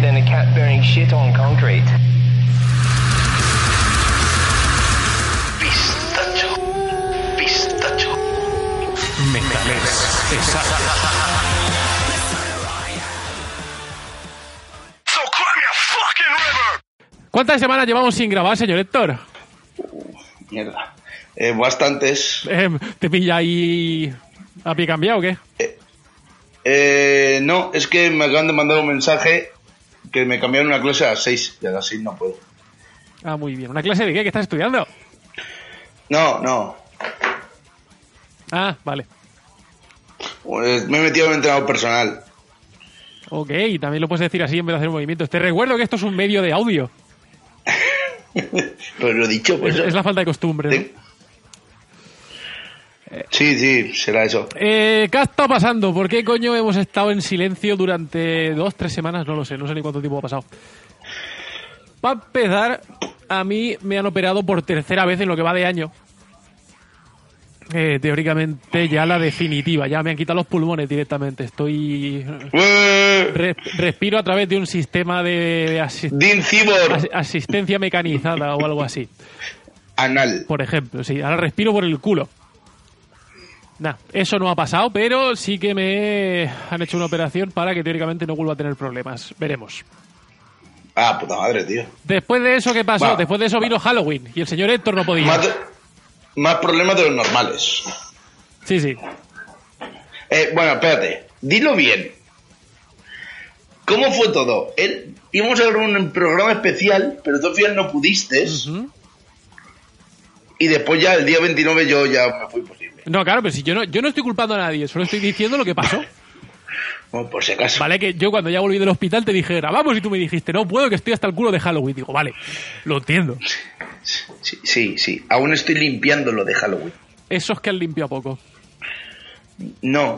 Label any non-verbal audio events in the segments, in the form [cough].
Been busier than a cat burning shit on concrete. Pistacho. Pistacho. Metales pesados. So cry me a fucking river. ¿Cuántas semanas llevamos sin grabar, señor Héctor? Mierda. Eh, bastantes. Eh, ¿Te pilla ahí a pie cambiado o qué? Eh, no, es que me acaban de mandar un mensaje que me cambiaron una clase a las 6 y a las 6 no puedo. Ah, muy bien. ¿Una clase de qué? ¿Qué estás estudiando? No, no. Ah, vale. Pues me he metido en un entrenador personal. Ok, también lo puedes decir así en vez de hacer movimientos. Te recuerdo que esto es un medio de audio. [laughs] Pero lo dicho, pues. Es, es la falta de costumbre. ¿no? Sí. Sí, será eso. Eh, ¿Qué ha estado pasando? ¿Por qué coño hemos estado en silencio durante dos, tres semanas? No lo sé, no sé ni cuánto tiempo ha pasado. Para empezar, a mí me han operado por tercera vez en lo que va de año. Eh, teóricamente ya la definitiva, ya me han quitado los pulmones directamente. Estoy. ¡Eh! re- respiro a través de un sistema de, de asi- Dean Cibor, as- asistencia mecanizada o algo así. anal. Por ejemplo, sí, ahora respiro por el culo. Nah, eso no ha pasado, pero sí que me han hecho una operación para que teóricamente no vuelva a tener problemas. Veremos. Ah, puta madre, tío. Después de eso, ¿qué pasó? Después de eso vino Halloween y el señor Héctor no podía. Más, de- más problemas de los normales. Sí, sí. Eh, bueno, espérate. Dilo bien. ¿Cómo fue todo? Él, íbamos a ver un programa especial, pero tú al final no pudiste. Y después ya, el día 29, yo ya me fui posible. No, claro, pero si yo no, yo no estoy culpando a nadie, solo estoy diciendo lo que pasó. [laughs] Bueno, por si acaso. Vale, que yo cuando ya volví del hospital te dije, grabamos y tú me dijiste, no puedo, que estoy hasta el culo de Halloween. Digo, vale, lo entiendo. Sí, sí, sí. Aún estoy limpiando lo de Halloween. Esos que han limpiado poco. No.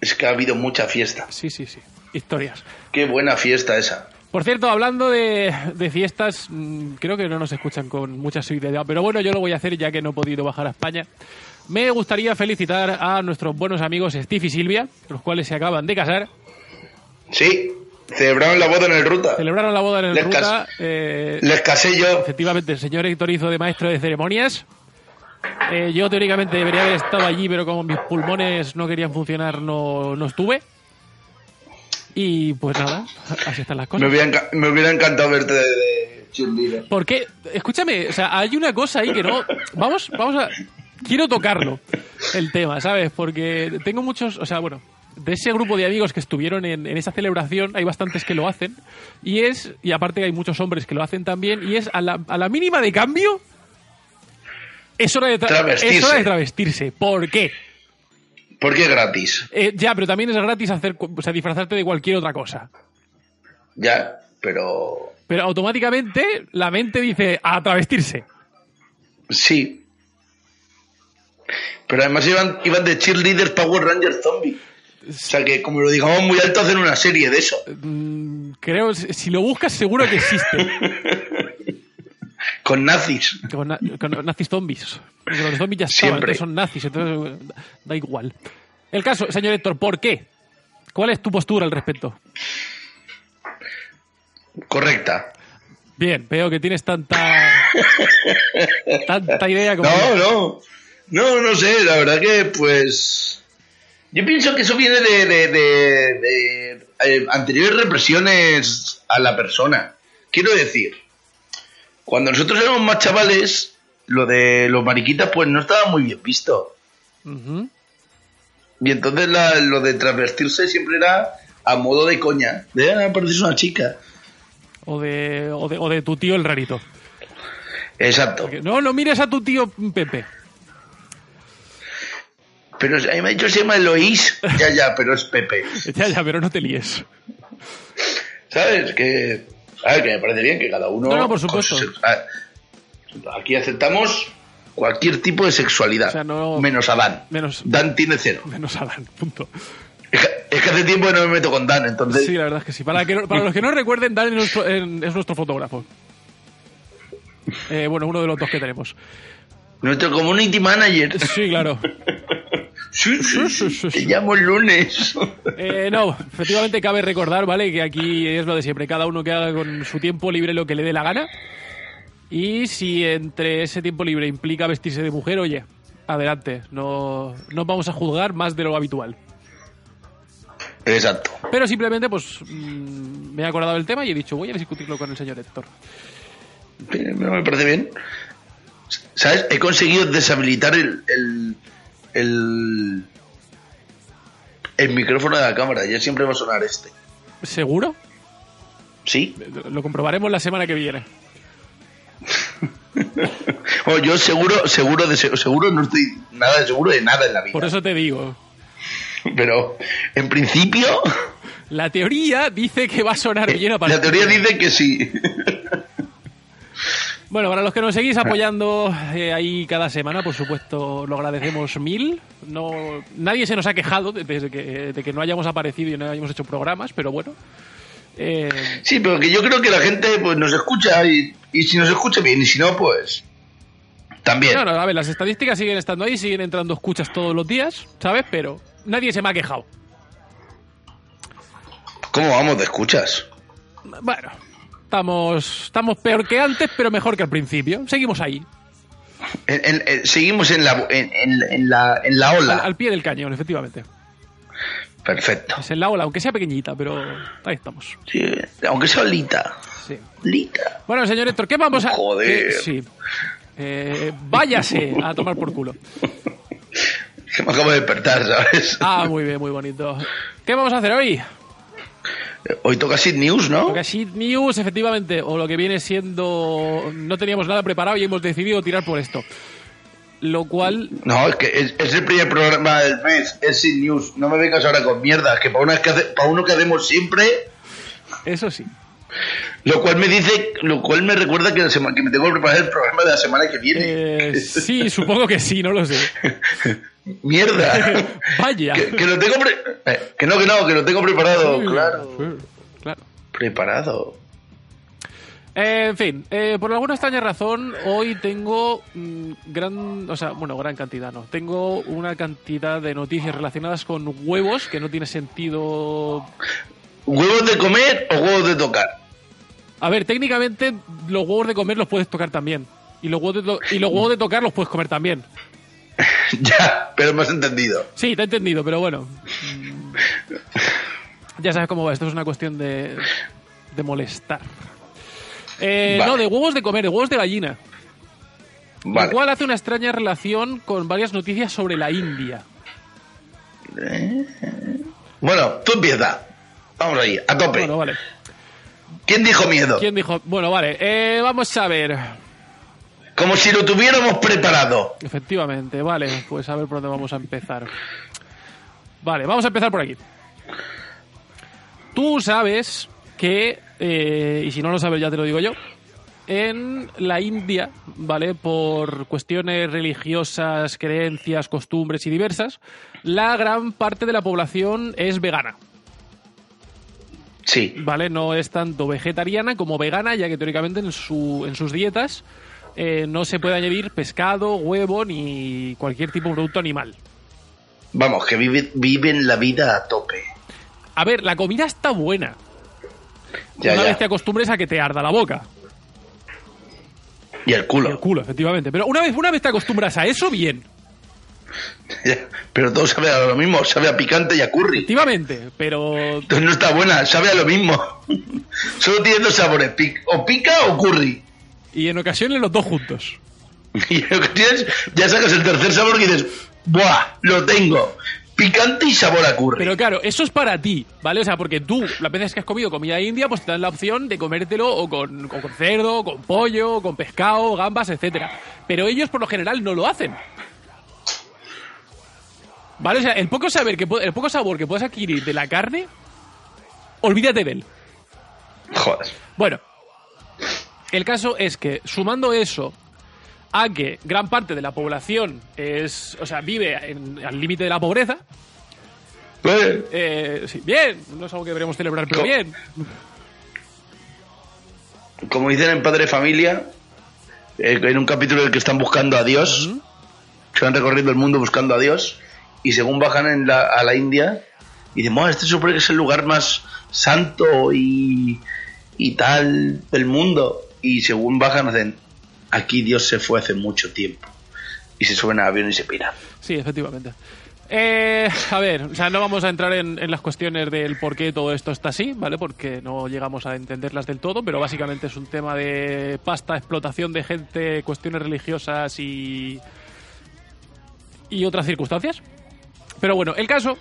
Es que ha habido mucha fiesta. Sí, sí, sí. Historias. Qué buena fiesta esa. Por cierto, hablando de, de fiestas, mm, creo que no nos escuchan con mucha seguridad, pero bueno, yo lo voy a hacer ya que no he podido bajar a España. Me gustaría felicitar a nuestros buenos amigos Steve y Silvia, los cuales se acaban de casar. Sí. Celebraron la boda en el ruta. Celebraron la boda en el Les Ruta. cas- eh, Les casé yo. efectivamente, el señor Héctor hizo de maestro de ceremonias. Eh, yo teóricamente debería haber estado allí, pero como mis pulmones no querían funcionar, no, no estuve. Y pues nada, así están las Me cosas. hubiera, me hubiera encantado verte de, de. Porque, escúchame, o sea, hay una cosa ahí que no. Vamos, vamos a. Quiero tocarlo, el tema, ¿sabes? Porque tengo muchos. O sea, bueno, de ese grupo de amigos que estuvieron en, en esa celebración, hay bastantes que lo hacen. Y es. Y aparte hay muchos hombres que lo hacen también. Y es a la, a la mínima de cambio. Es hora de, es hora de travestirse. ¿Por qué? Porque es gratis. Eh, ya, pero también es gratis hacer, cu- o sea, disfrazarte de cualquier otra cosa. Ya, pero. Pero automáticamente la mente dice a travestirse. Sí. Pero además iban, iban de cheerleaders Power Rangers Zombie. O sea que, como lo digamos muy alto, hacen una serie de eso. Mm, Creo, si lo buscas, seguro que existe. [laughs] Con nazis. Con, na- con nazis zombies. Porque los zombies ya estaban, entonces son nazis, entonces da igual. El caso, señor Héctor, ¿por qué? ¿Cuál es tu postura al respecto? Correcta. Bien, veo que tienes tanta [laughs] tanta idea como No, yo. no. No, no sé. La verdad que, pues. Yo pienso que eso viene de, de, de- de, eh, anteriores represiones a la persona. Quiero decir, cuando nosotros éramos más chavales, lo de los mariquitas, pues no estaba muy bien visto. Y entonces la- lo de transvestirse siempre era a modo de coña. De, ah, pareces una chica. o, de, o, de, o de tu tío el rarito. Exacto. No, no mires a tu tío Pepe. Pero a mí me ha dicho se llama Eloís. Ya, ya, pero es Pepe. [laughs] Ya, ya, pero no te líes. ¿Sabes? Que, a ver, que me parece bien que cada uno... No, no, por supuesto. ver, Aquí aceptamos cualquier tipo de sexualidad, O sea, no- menos a Dan. Menos- Dan tiene cero. Menos Adán, punto. Es que, es que hace tiempo que no me meto con Dan, entonces... Sí, la verdad es que sí. Para, que, para los que no recuerden, Dan es nuestro, en- es nuestro fotógrafo. Eh, bueno, uno de los dos que tenemos. Nuestro community manager. Sí, claro. [laughs] Sí, sí, Sí, Te llamo el lunes. [laughs] Eh, no, efectivamente cabe recordar, ¿vale? Que aquí es lo de siempre. Cada uno que haga con su tiempo libre lo que le dé la gana. Y si entre ese tiempo libre implica vestirse de mujer, oye, adelante. No, no vamos a juzgar más de lo habitual. Exacto. Pero simplemente, pues, mm, me he acordado del tema y he dicho, voy a discutirlo con el señor Héctor. Me parece bien. ¿Sabes? He conseguido deshabilitar el, el, el, el micrófono de la cámara. Ya siempre va a sonar este. ¿Seguro? ¿Sí? Lo comprobaremos la semana que viene. Bueno, [laughs] yo seguro, seguro, de, seguro no estoy nada de seguro de nada en la vida. Por eso te digo. Pero en principio, La teoría dice que va a sonar [laughs] bien a la teoría dice que sí. Bueno, para los que nos seguís apoyando eh, ahí cada semana, por supuesto, lo agradecemos mil. No, nadie se nos ha quejado de, de que, de que no hayamos aparecido y no hayamos hecho programas, pero bueno. Eh, Sí, pero que yo creo que la gente pues nos escucha y, y si nos escucha bien y si no, pues también. no, no, a ver, las estadísticas siguen estando ahí, siguen entrando escuchas todos los días, ¿sabes? Pero nadie se me ha quejado. ¿Cómo vamos de escuchas? Bueno, estamos, estamos peor que antes, pero mejor que al principio. Seguimos ahí, En- en- en- seguimos en la, en, la, en la ola. al, al pie del cañón, efectivamente. Perfecto. Es en la ola, aunque sea pequeñita, pero ahí estamos. Sí, aunque sea Lita. Sí. Lita. Bueno, señor Héctor, ¿qué vamos a...? Joder. Eh, sí. Eh, váyase a tomar por culo. [laughs] Que me acabo de despertar, ¿sabes? Ah, muy bien, muy bonito. ¿Qué vamos a hacer hoy? Hoy toca Sid News, ¿no? Porque Sheet News, efectivamente, o lo que viene siendo... No teníamos nada preparado y hemos decidido tirar por esto. Lo cual... No, es que es, es el primer programa del mes, es Sid News. No me vengas ahora con mierda, que para, una que hace- para uno que hacemos siempre, Eso sí. lo cual me dice, lo cual me recuerda que, la sema- que me tengo que preparar el programa de la semana que viene. Eh, sí, supongo que sí, no lo sé. [laughs] Mierda. [laughs] Vaya. que, que lo tengo pre- eh, que no, que no, que lo tengo preparado, claro. Sí, Claro. Preparado. Eh, en fin, eh, por alguna extraña razón, hoy tengo mm, gran, o sea, bueno, gran cantidad, no. Tengo una cantidad de noticias relacionadas con huevos que no tiene sentido. ¿Huevos de comer o huevos de tocar? A ver, técnicamente los huevos de comer los puedes tocar también. Y los huevos de, to- y los huevos de tocar los puedes comer también. [laughs] ya, pero me has entendido. Sí, te he entendido, pero bueno. Ya sabes cómo va, esto es una cuestión de, de molestar. Eh, Vale. No, de huevos de comer, de huevos de gallina. Vale. Lo cual hace una extraña relación con varias noticias sobre la India. Bueno, tú empieza. Vamos ahí, a tope. Bueno, vale. ¿Quién dijo miedo? ¿Quién dijo? Bueno, vale. eh, vamos a ver. Como si lo tuviéramos preparado. Efectivamente, vale. Pues a ver por dónde vamos a empezar. Vale, vamos a empezar por aquí. Tú sabes que, eh, y si no lo sabes ya te lo digo yo, en la India, ¿vale? Por cuestiones religiosas, creencias, costumbres y diversas, la gran parte de la población es vegana. Sí. ¿vale? No es tanto vegetariana como vegana, ya que teóricamente en, su, en sus dietas eh, no se puede añadir pescado, huevo ni cualquier tipo de producto animal. Vamos, que vive- viven la vida a tope. A ver, la comida está buena. Ya, una ya. vez te acostumbres a que te arda la boca. Y el culo. Y el culo, efectivamente. Pero una vez, una vez te acostumbras a eso, bien. [laughs] Pero todo sabe a lo mismo, sabe a picante y a curry. Efectivamente. Pero Entonces no está buena, sabe a lo mismo. [laughs] Solo tiene dos sabores, o pica o curry. Y en ocasiones los dos juntos. [laughs] Y que tienes, ya sacas el tercer sabor y dices, ¡buah! Lo tengo. Picante y sabor a curry. Pero claro, eso es para ti, ¿vale? O sea, porque tú, las veces que has comido comida india, pues te dan la opción de comértelo o con, o con cerdo, o con pollo, o con pescado, gambas, etcétera. Pero ellos por lo general no lo hacen. ¿Vale? O sea, el poco, saber que, el poco sabor que puedes adquirir de la carne, olvídate de él. Joder. Bueno, el caso es que sumando eso a que gran parte de la población es, o sea, vive en- al límite de la pobreza, Eh, eh, sí, bien, no es algo que deberíamos celebrar, pero Co- bien. como dicen en Padre Familia, eh, en un capítulo en el que están buscando a Dios, se van recorriendo el mundo buscando a Dios, y según bajan en la- a la India, dicen, "Buah, este se supone que es el lugar más santo y, y tal del mundo. Y según bajan, hacen, aquí Dios se fue hace mucho tiempo. Y se suben al avión y se piran. Sí, efectivamente. Eh, a ver, o sea, no vamos a entrar en, en las cuestiones del por qué todo esto está así, ¿vale? Porque no llegamos a entenderlas del todo, pero básicamente es un tema de pasta, explotación de gente, cuestiones religiosas y. y otras circunstancias. Pero bueno, el caso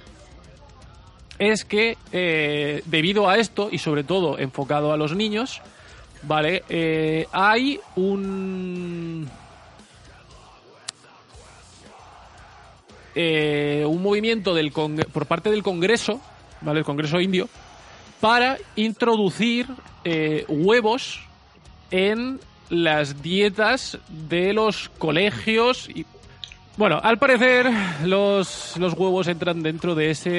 es que eh, debido a esto, y sobre todo enfocado a los niños, ¿vale? Eh, hay un. eh, un movimiento del por parte del Congreso, ¿vale? El Congreso indio, para introducir eh, huevos en las dietas de los colegios y bueno, al parecer los, los huevos entran dentro de ese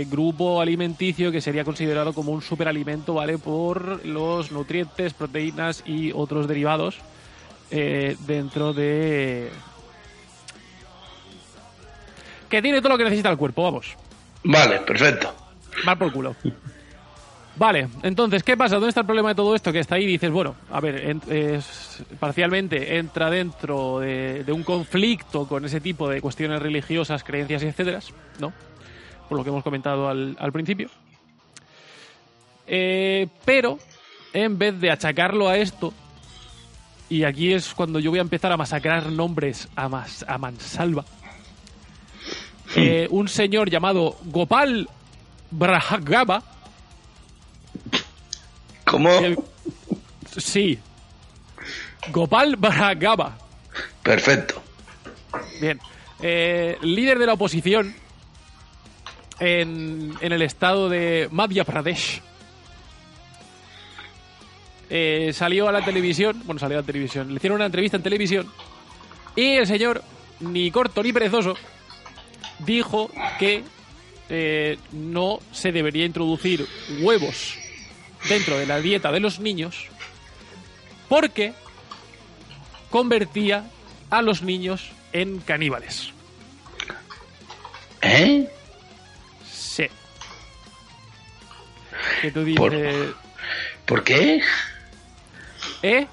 eh, grupo alimenticio que sería considerado como un superalimento, ¿vale? Por los nutrientes, proteínas y otros derivados eh, dentro de... Que tiene todo lo que necesita el cuerpo, vamos. Vale, perfecto. Mal por culo. [laughs] Vale, entonces, ¿qué pasa? ¿Dónde está el problema de todo esto? Que está ahí y dices, bueno, a ver, en- es- parcialmente entra dentro de, de un conflicto con ese tipo de cuestiones religiosas, creencias y etcétera, ¿no? Por lo que hemos comentado al, al principio. Eh, pero, en vez de achacarlo a esto, y aquí es cuando yo voy a empezar a masacrar nombres a, mas- a mansalva, eh, un señor llamado Gopal Brahagaba, ¿Cómo? el- sí, Gopal Brahagaba, Perfecto. bien, eh, líder de la oposición en, en el estado de Madhya Pradesh. Eh, salió a la televisión, bueno, salió a la televisión, le hicieron una entrevista en televisión y el señor, ni corto ni perezoso, dijo que eh, no se debería introducir huevos dentro de la dieta de los niños porque convertía a los niños en caníbales. ¿Eh? Sí. Que tú Por- dices, ¿Por qué? ¿eh?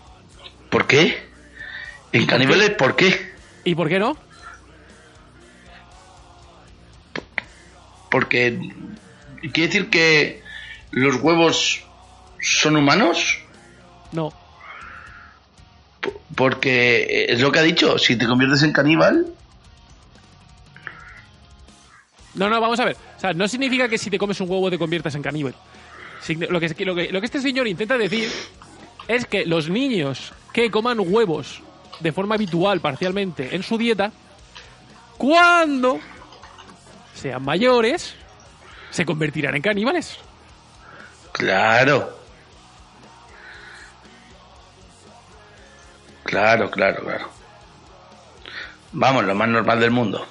¿Por qué? ¿En caníbales por qué? ¿Y por qué no? Porque quiere decir que los huevos son humanos. No. P- Porque es lo que ha dicho, si te conviertes en caníbal, No, no, vamos a ver. O sea, no significa que si te comes un huevo te conviertas en caníbal. Signi- Lo que, lo, que, lo que este señor intenta decir es que los niños que coman huevos de forma habitual, parcialmente, en su dieta, cuando sean mayores, se convertirán en caníbales. claro. Claro, claro, claro. Vamos, lo más normal del mundo.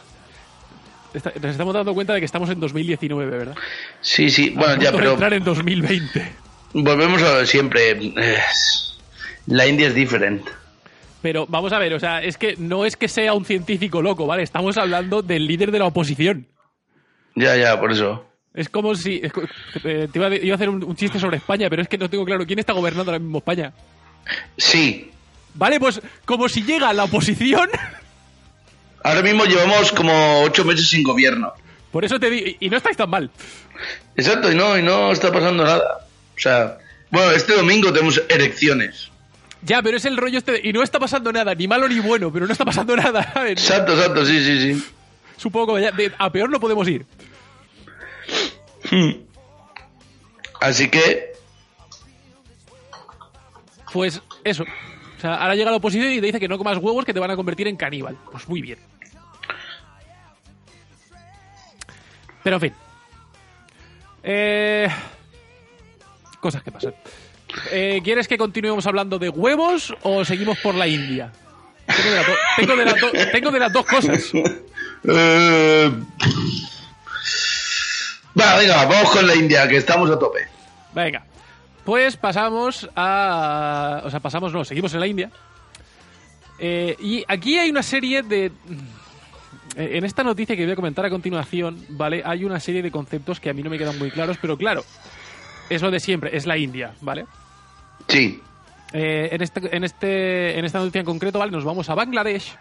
Está- Nos estamos dando cuenta de que estamos en 2019, ¿verdad? Sí, sí, bueno, A ya, pero entrar en 2020. volvemos a lo de siempre. Es- La India es diferente. Pero vamos a ver, o sea, es que no es que sea un científico loco, ¿vale? Estamos hablando del líder de la oposición. Ya, ya, por eso. Es como si. es eh, te iba a, iba a hacer un, un chiste sobre España, pero es que no tengo claro quién está gobernando ahora mismo España. Sí. Vale, pues como si llega la oposición. Ahora mismo llevamos como ocho meses sin gobierno. Por eso te digo. Y no estáis tan mal. Exacto, y no, y no está pasando nada. O sea, bueno, este domingo tenemos elecciones. Ya, pero es el rollo este. de- y no está pasando nada, ni malo ni bueno, pero no está pasando nada. ¿sabes? Exacto, exacto, sí, sí, sí. Supongo que ya- de- a peor no podemos ir. Así que, Pues eso. O sea, ahora llega la oposición y te dice que no comas huevos que te van a convertir en caníbal. Pues muy bien. Pero en fin. Eh, Cosas que pasan. Eh, ¿Quieres que continuemos hablando de huevos o seguimos por la India? Tengo de, las do- tengo de las do- tengo de las dos cosas. [laughs] Eh, Va, venga, vamos con la India, que estamos a tope. Venga. Pues pasamos a. O sea, pasamos, no, seguimos en la India. Eh, y aquí hay una serie de. En esta noticia que voy a comentar a continuación, ¿vale? Hay una serie de conceptos que a mí no me quedan muy claros, pero claro, es lo de siempre, es la India, ¿vale? Sí. Eh, en, este, en, este, en esta noticia en concreto, ¿vale? Nos vamos a Bangladesh,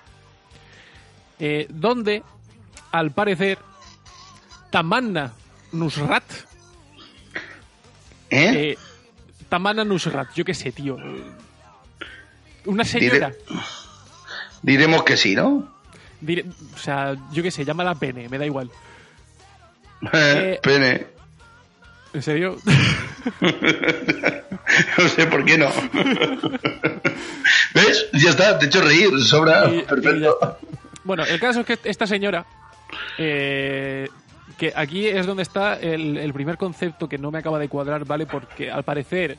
eh, donde, al parecer, Tamanna Nusrat, ¿Eh? Eh, Tamanna Nusrat, yo qué sé, tío. eh, Una señora, Dire- Diremos que sí, ¿no? dire- o sea, yo qué sé, llámala pene, me da igual. [laughs] Eh, Pene. ¿En serio? [laughs] no sé por qué no. ¿Ves? Ya está, te he hecho reír, sobra. Y- Perfecto. Bueno, el caso es que esta señora, eh, que aquí es donde está el, el primer concepto que no me acaba de cuadrar, ¿vale? Porque al parecer,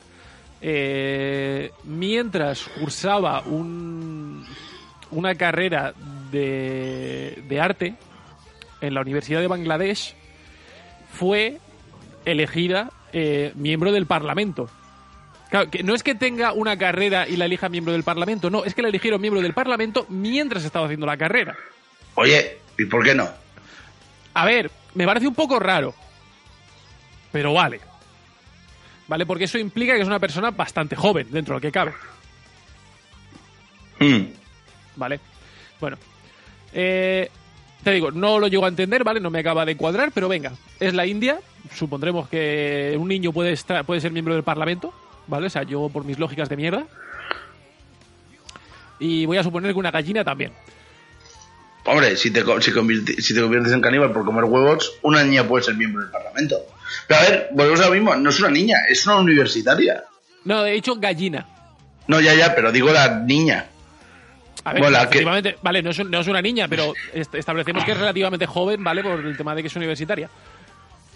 eh, mientras cursaba un, una carrera de, de arte en la Universidad de Bangladesh, fue elegida eh, miembro del Parlamento. Claro, que no es que tenga una carrera y la elija miembro del Parlamento, no, es que la eligieron miembro del Parlamento mientras estaba haciendo la carrera. Oye, ¿y por qué no? A ver, me parece un poco raro, pero vale. Vale, porque eso implica que es una persona bastante joven dentro de lo que cabe. Hmm. ¿vale? Bueno, eh, te digo, no lo llego a entender, ¿vale? No me acaba de cuadrar, pero venga, es la India, supondremos que un niño puede, estar, puede ser miembro del Parlamento, ¿vale? O sea, yo por mis lógicas de mierda. Y voy a suponer que una gallina también. Hombre, si te, si, convirti- si te conviertes en caníbal por comer huevos, una niña puede ser miembro del Parlamento. Pero a ver, volvemos a lo mismo, no es una niña, es una universitaria. No, de hecho, gallina. No, ya, ya, pero digo la niña. A ver, Bueno, la que- vale, no es, un- no es una niña, pero est- establecemos que es relativamente joven, ¿vale? Por el tema de que es universitaria.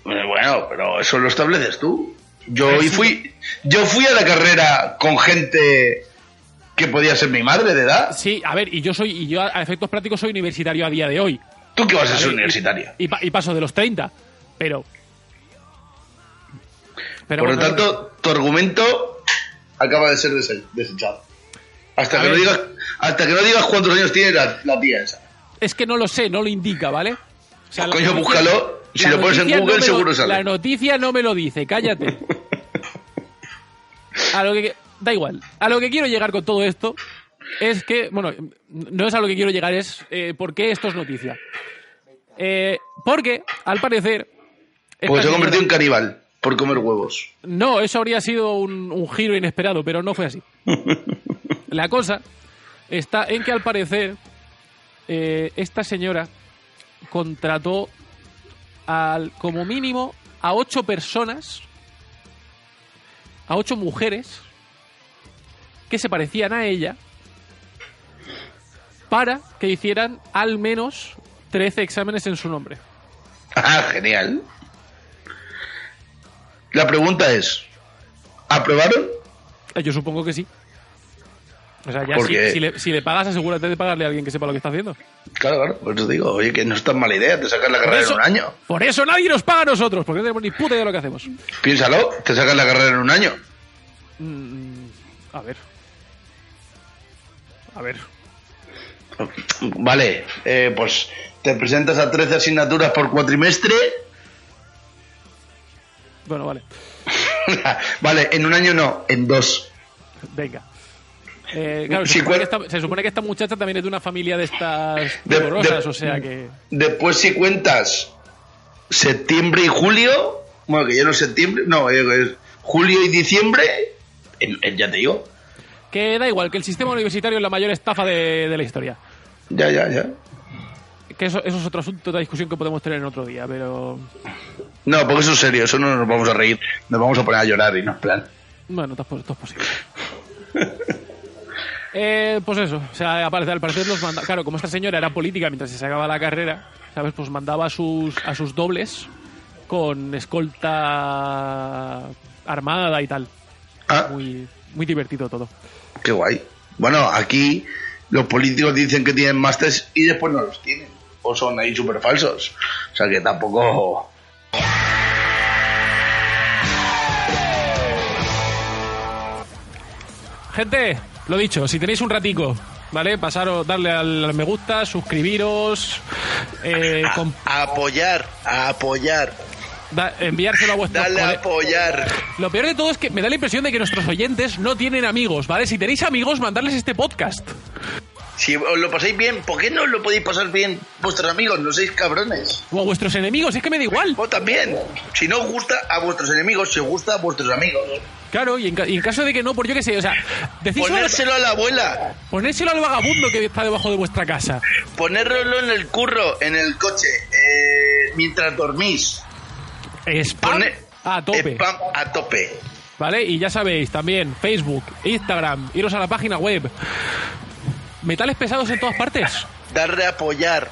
Eh, Bueno, pero eso lo estableces tú. Yo hoy fui, yo fui a la carrera con gente que podía ser mi madre de edad. Sí, a ver, y yo soy, y yo a efectos prácticos soy universitario a día de hoy. ¿Tú qué vas a ser ¿vale? universitaria? Y, pa- y paso de los 30, pero... pero Por lo bueno, tanto, tu argumento acaba de ser dese- desechado. Hasta que, no ver. digas, hasta que no digas cuántos años tiene la, la tía esa. Es que no lo sé, no lo indica, ¿vale? O sea, la Coño, búscalo. Si lo pones en no Google, lo- seguro sale. La noticia no me lo dice, cállate. [laughs] A lo que... Da igual. A lo que quiero llegar con todo esto es que... Bueno, no es a lo que quiero llegar, es eh, por qué esto es noticia. Eh, porque, al parecer... Pues se ha convertido en caníbal por comer huevos. No, eso habría sido un, un giro inesperado, pero no fue así. [laughs] La cosa está en que al parecer eh, esta señora contrató al, como mínimo a ocho personas, a ocho mujeres que se parecían a ella para que hicieran al menos 13 exámenes en su nombre. Ah, genial. La pregunta es, ¿aprobaron? Eh, Yo supongo que sí. O sea, ya si, le, si le pagas, asegúrate de pagarle a alguien que sepa lo que está haciendo. Claro, claro, por eso digo, oye, que no es tan mala idea, te sacas la carrera eso, en un año. por eso nadie nos paga a nosotros, porque no tenemos ni puta idea de lo que hacemos. Piénsalo, te sacas la carrera en un año. Mm, a ver. A ver. Vale, eh, pues te presentas a 13 asignaturas por cuatrimestre. Bueno, vale. [laughs] vale, en un año no, en dos. Venga. Eh, claro, se, supone cuál- que esta, se supone que esta muchacha también es de una familia de estas De- dolorosas, de- o sea que... Después si cuentas septiembre y julio, bueno, que ya no es septiembre, no, eh, es julio y diciembre, en- en- ya te digo, Que da igual, que el sistema universitario es la mayor estafa de, de la historia. ya, ya, ya. Que eso, eso es otro asunto de discusión que podemos tener en otro día, pero... No, porque eso es serio, eso no nos vamos a reír, nos vamos a poner a llorar y no es plan. Bueno, todo, es- posible. [laughs] Eh, pues eso, o sea, al parecer, al parecer los manda... Claro, como esta señora era política mientras se sacaba la carrera, ¿sabes? Pues mandaba a sus, a sus dobles con escolta armada y tal. Ah, Muy, muy divertido todo. Qué guay. Bueno, aquí los políticos dicen que tienen másters y después no los tienen. O son ahí súper falsos. O sea que tampoco... Gente, lo dicho, si tenéis un ratico, ¿vale? Pasaros, darle al, me gusta, suscribiros, eh, A apoyar, a apoyar. Da- enviárselo a vuestros Dale a apoyar. Lo peor de todo es que me da la impresión de que nuestros oyentes no tienen amigos, ¿vale? Si tenéis amigos, mandarles este podcast. Si os lo pasáis bien, ¿por qué no lo podéis pasar bien vuestros amigos? No seis cabrones. O a vuestros enemigos, es que me da igual. O también, si no os gusta a vuestros enemigos, si os gusta a vuestros amigos. Claro, y en, ca- y en caso de que no, pues yo qué sé, o sea, decís Ponérselo a la abuela, ponérselo al vagabundo que está debajo de vuestra casa. ponéroslo en el curro, en el coche, eh, mientras dormís. Spam Pone- a tope, Spam a tope. ¿vale? Y ya sabéis, también Facebook, Instagram, iros a la página web. Metales pesados en todas partes. Darle a apoyar.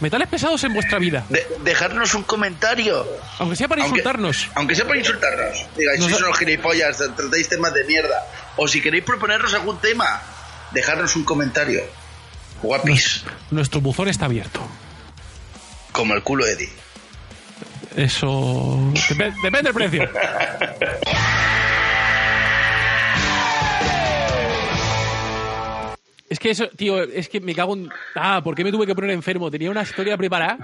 Metales pesados en vuestra vida. De- dejarnos un comentario. Aunque sea para Aunque- insultarnos. Aunque sea para insultarnos. Digáis, Nos- sois unos gilipollas, tratáis temas de mierda. O si queréis proponernos algún tema, dejarnos un comentario. Guapis, Nuestro buzón está abierto. como el culo de Eddie. Eso. Dep- depende del precio. Es que eso, tío, es que me cago en. Ah, ¿por qué me tuve que poner enfermo? Tenía una historia preparada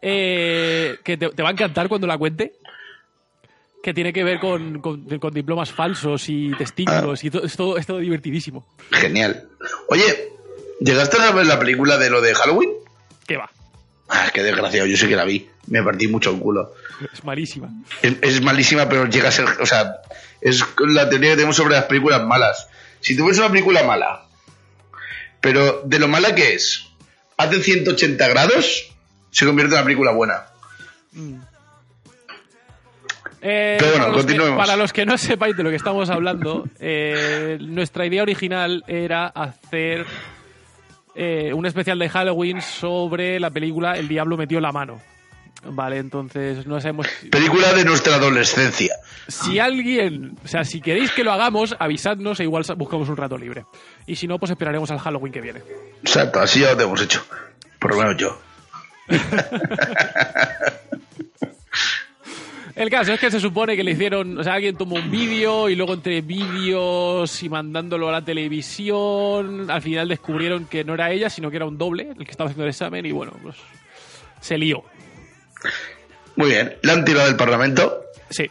eh, que te, te va a encantar cuando la cuente. Que tiene que ver con, con- con diplomas falsos y testículos y todo, es, todo, es todo divertidísimo. Genial. Oye, ¿llegaste a ver la película de lo de Halloween? ¿Qué va? Ah, qué desgraciado, yo sí que la vi. Me partí mucho el culo. Es malísima. Es, es malísima, pero llega a ser. O sea, es la teoría que tenemos sobre las películas malas. Si tú ves una película mala, pero de lo mala que es, hace 180 grados, se convierte en una película buena. Eh, Pero bueno, para, los que, continuemos. para los que no sepáis de lo que estamos hablando, eh, nuestra idea original era hacer eh, un especial de Halloween sobre la película El Diablo metió la mano. Vale, entonces no sabemos Película de nuestra adolescencia. si alguien, o sea, si queréis que lo hagamos, avisadnos e igual buscamos un rato libre. Y si no, pues esperaremos al Halloween que viene. Exacto, así ya lo tenemos hecho. Por lo menos yo. [laughs] El caso es que se supone que le hicieron, o sea, alguien tomó un vídeo y luego entre vídeos y mandándolo a la televisión, al final descubrieron que no era ella, sino que era un doble el que estaba haciendo el examen y bueno, pues se lió. Muy bien. La han tirado del Parlamento. Sí.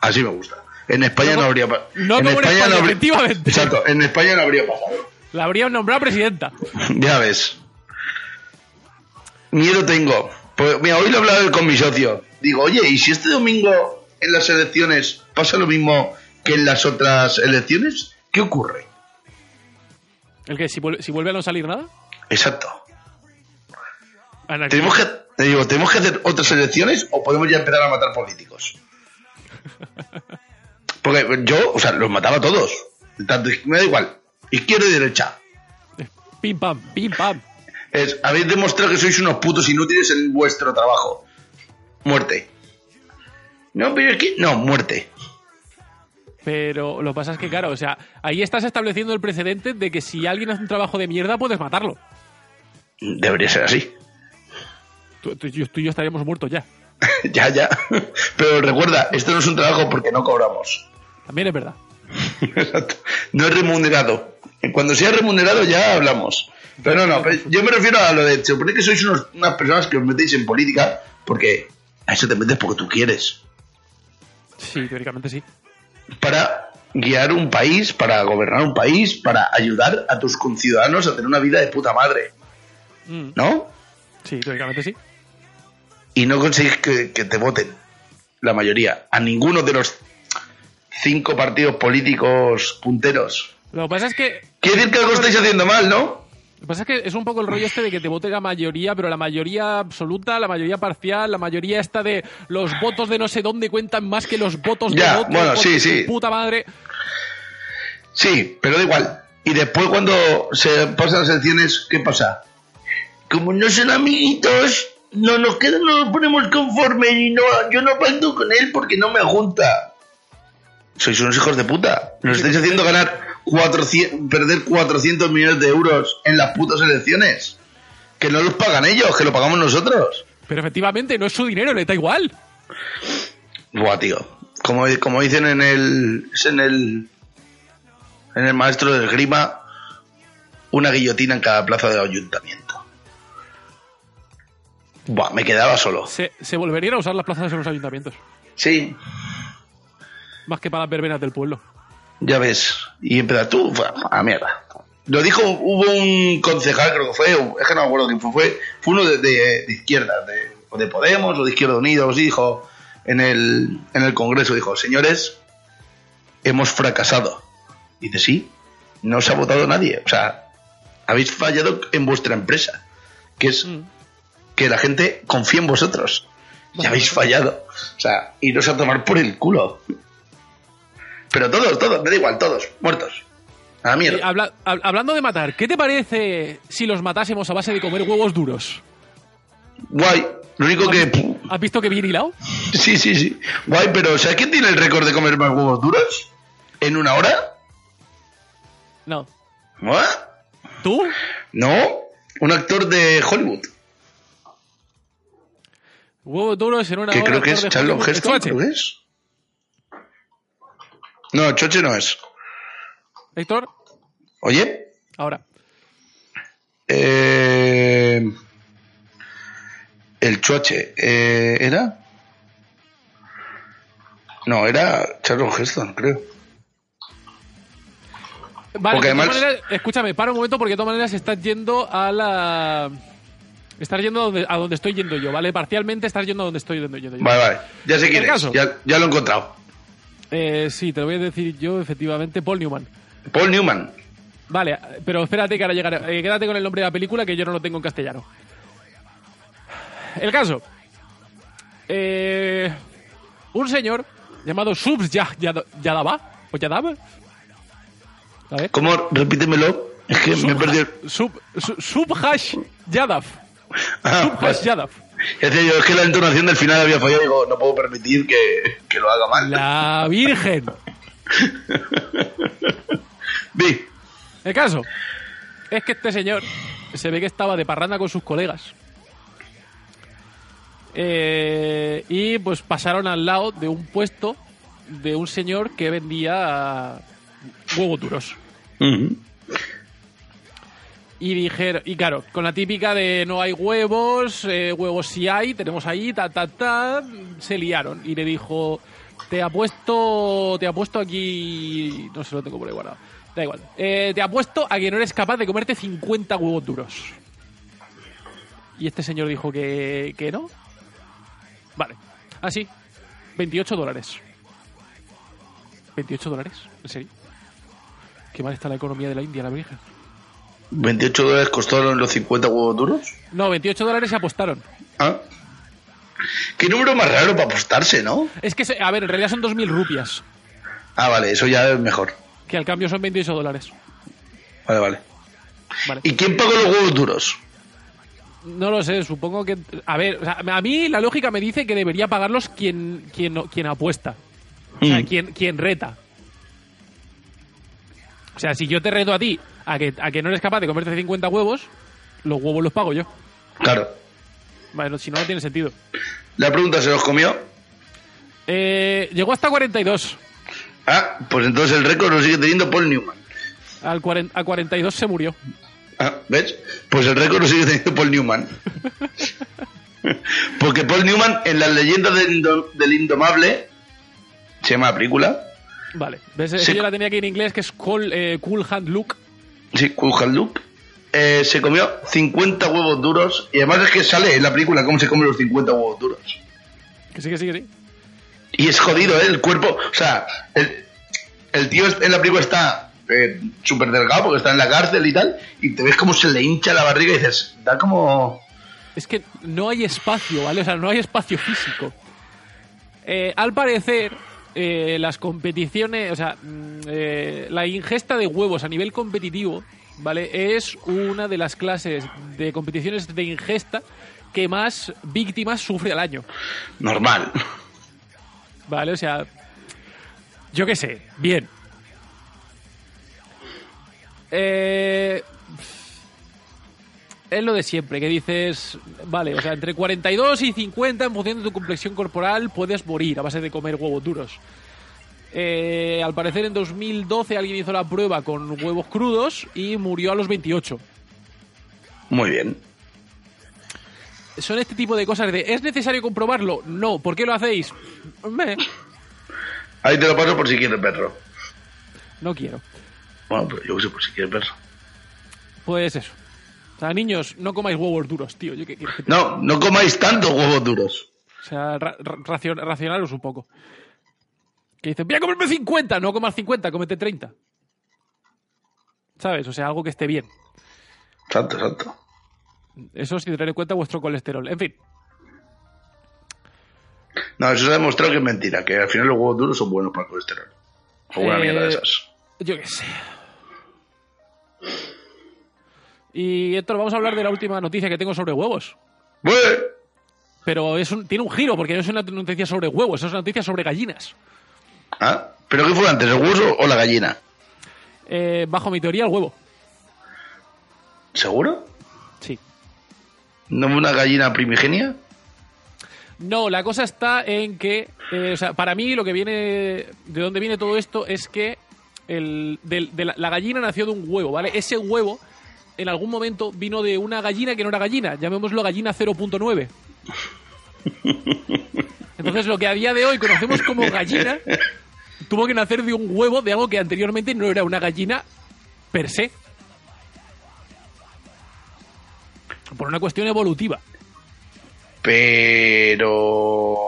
Así me gusta. En España No no, habría pa- no como en España, habría- efectivamente. Exacto, en España no habría pasado. La habrían nombrado presidenta. Ya ves. Miedo tengo. Pues, mira, hoy lo he hablado con mi socio. Digo, oye, ¿y si este domingo en las elecciones pasa lo mismo que en las otras elecciones? ¿Qué ocurre? El que si vuelve, si vuelve a no salir nada. Exacto. anarquía. ¿Tenemos que, te digo, ¿tenemos que hacer otras elecciones o podemos ya empezar a matar políticos? Porque yo, o sea, los mataba a todos. Tanto, me da igual. Izquierda y derecha. Pim pam, pim pam. Es, habéis demostrado que sois unos putos inútiles en vuestro trabajo. Muerte. No, pero es que... No, muerte. Pero lo que pasa es que, claro, o sea, ahí estás estableciendo el precedente de que si alguien hace un trabajo de mierda, puedes matarlo. Debería ser así. Tú, tú- yo- tú y yo estaríamos muertos ya. [laughs] ya, ya. Pero recuerda, esto no es un trabajo porque no cobramos. También es verdad. [laughs] Exacto. No es remunerado. Cuando sea remunerado ya hablamos. Pero no, no, yo me refiero a lo de... Se supone que sois unos- unas personas que os metéis en política porque a eso te metes porque tú quieres. Sí, teóricamente sí. Para guiar un país, para gobernar un país, para ayudar a tus conciudadanos a tener una vida de puta madre. Mm, ¿No? sí, teóricamente sí. Y no conseguís que, que te voten. La mayoría. A ninguno de los cinco partidos políticos punteros. Lo que pasa es que Quiere decir que algo estáis haciendo mal, ¿no? Lo que pasa es que es un poco el rollo este de que te vote la mayoría, pero la mayoría absoluta, la mayoría parcial, la mayoría esta de los votos de no sé dónde cuentan más que los votos Ya, de otro. bueno, sí, sí. Puta madre. Sí, pero da igual. Y después cuando se pasan las elecciones, ¿qué pasa? Como no son amiguitos, no nos quedan, no nos ponemos conformes y no, yo no pacto con él porque no me junta. Sois unos hijos de puta. Nos estáis haciendo ganar 400, perder 400 millones de euros en las putas elecciones. Que no los pagan ellos, que lo pagamos nosotros. Pero efectivamente, no es su dinero, le da igual. Buah, tío. Como, como dicen en el. En el. En el maestro del grima. Una guillotina en cada plaza del ayuntamiento. Buah, me quedaba solo. Se, se volverían a usar las plazas en los ayuntamientos. Sí, Más que para las verbenas del pueblo. ya ves. Y empezar tú, a mierda. Lo dijo, hubo un concejal, creo que fue, es que no me acuerdo quién fue, fue, fue uno de, de- de izquierda, de, o de Podemos o de Izquierda Unidos, y dijo en el, en el Congreso, dijo, señores, hemos fracasado. Y dice, sí, no se ha votado nadie. O sea, habéis fallado en vuestra empresa, que es Mm. Que la gente confía en vosotros. Y habéis fallado. O sea, iros a tomar por el culo. Pero todos, todos, me da igual, todos, muertos. A la Eh, mierda. habla- hab- hablando de matar, ¿qué te parece si los matásemos a base de comer huevos duros? Guay. Lo único que. ¿Has visto que bien hilado? [laughs] Sí, sí, sí. Guay, pero ¿sabes quién tiene el récord de comer más huevos duros? ¿En una hora? No. ¿What? ¿Tú? No. Un actor de Hollywood. Huevos duros en una Que hora, creo que es Hollywood. Heston. Escuche, creo que es. No, Choche no es. Héctor, Oye. ahora. Eh, el Choche. Eh, ¿Era? No, era Charlon Heston, creo. Vale, Porque de todas maneras, escúchame, para un momento porque de todas maneras estás yendo a la... Estás yendo a donde, a donde estoy yendo yo, ¿vale? Parcialmente estás yendo a donde estoy yendo yo. Vale, vale. Ya sé quién es. Ya, ya lo he encontrado. Eh, sí, te lo voy a decir yo, efectivamente, Paul Newman. Paul Newman. Vale, pero espérate que ahora llegaré. Eh, quédate con el nombre de la película que yo no lo tengo en castellano. El caso. Eh, un señor llamado Subs Ya- Yad- Yadava. ¿O ver. ¿Cómo? Repítemelo. Es que me he perdido. Sub, Sub- Subhash Yadav. Ah. Yadav. Es que la entonación del final había fallado. Digo, no puedo permitir que, que lo haga mal. La Virgen. [laughs] Vi. El caso es que este señor se ve que estaba de parranda con sus colegas. Eh, y pues pasaron al lado de un puesto de un señor que vendía huevos duros. Y dijeron, y claro, con la típica de no hay huevos, eh, huevos sí hay, tenemos ahí, ta, ta, ta, se liaron. Y le dijo, te apuesto, te apuesto aquí, no se lo tengo por ahí guardado. Da igual. Eh, te apuesto a que no eres capaz de comerte 50 huevos duros. Y este señor dijo que, que no. Vale. Así. 28 dólares. ¿28 dólares? ¿En serio? Qué mal está la economía de la India, la Virgen. 28 dólares costaron los 50 huevos duros. No, 28 dólares se apostaron. Ah. Qué número más raro para apostarse, ¿no? Es que, a ver, en realidad son 2.000 rupias. Ah, vale, eso ya es mejor. Que al cambio son 28 dólares. Vale, vale. Vale. ¿Y quién pagó los huevos duros? No lo sé, supongo que... A ver, o sea, a mí la lógica me dice que debería pagarlos quien, quien, quien apuesta. O sea, Mm. quien, quien reta. O sea, si yo te reto a ti a que, a que no eres capaz de comerte 50 huevos, los huevos los pago yo. Claro. Bueno, si no, no tiene sentido. La pregunta se los comió. Eh, llegó hasta 42. Ah, pues entonces el récord lo sigue teniendo Paul Newman. Al 40 a 42 se murió. Ah, ¿ves? Pues el récord lo sigue teniendo Paul Newman. [laughs] Porque Paul Newman en las leyendas del, Indo- del Indomable, se llama la película, Vale. ¿Ves? Es Sí. yo la tenía aquí en inglés, que es Cool, eh, cool Hand Look. Sí, Luke, eh, se comió 50 huevos duros y además es que sale en la película cómo se comen los 50 huevos duros. Que sí, que sí, que sí. Y es jodido, ¿eh? El cuerpo, o sea, el, el tío en la película está eh, súper delgado porque está en la cárcel y tal, y te ves como se le hincha la barriga y dices, da como... Es que no hay espacio, ¿vale? O sea, no hay espacio físico. Eh, al parecer, eh, las competiciones, o sea, mm, eh, la ingesta de huevos a nivel competitivo, ¿vale? Es una de las clases de competiciones de ingesta que más víctimas sufre al año, Normal. ¿vale? O sea, Yo qué sé, bien. Eh, es lo de siempre, que dices, vale, o sea, entre 42 y 50 en función de tu complexión corporal puedes morir a base de comer huevos duros. Eh, al parecer en 2012 alguien hizo la prueba con huevos crudos y murió a los 28. Muy bien. Son este tipo de cosas de, ¿es necesario comprobarlo? No, ¿por qué lo hacéis? Meh, Ahí te lo paso por si quieres verlo. no quiero. Bueno, pero yo sé, por si quieres verlo. Pues eso. O sea, niños, no comáis huevos duros, tío. Yo qué quieres que te- No, no comáis tantos huevos duros. O sea, ra- ra- racion- racionaros un poco. Que dicen, voy a comerme 50, no comas 50, cómete 30. ¿Sabes? O sea, algo que esté bien. Exacto, exacto. Eso sin tener en cuenta vuestro colesterol. En fin, No, eso se ha demostrado que es mentira, que al final los huevos duros son buenos para el colesterol. O una Eh, mierda de esas. yo qué sé. Y Héctor, vamos a hablar de la última noticia que tengo sobre huevos. Bueno, Pero es un- tiene un giro, porque no es una noticia sobre huevos, es una noticia sobre gallinas. ¿Ah? ¿Pero qué fue antes, el hueso o la gallina? Eh, bajo mi teoría, el huevo. ¿Seguro? Sí. ¿No fue una gallina primigenia? No, la cosa está en que, eh, o sea, para mí lo que viene, de dónde viene todo esto es que el, de la, la gallina nació de un huevo, ¿vale? Ese huevo en algún momento vino de una gallina que no era gallina, llamémoslo gallina 0.9. [laughs] Entonces lo que a día de hoy conocemos como gallina tuvo que nacer de un huevo de algo que anteriormente no era una gallina per se. Por una cuestión evolutiva. Pero...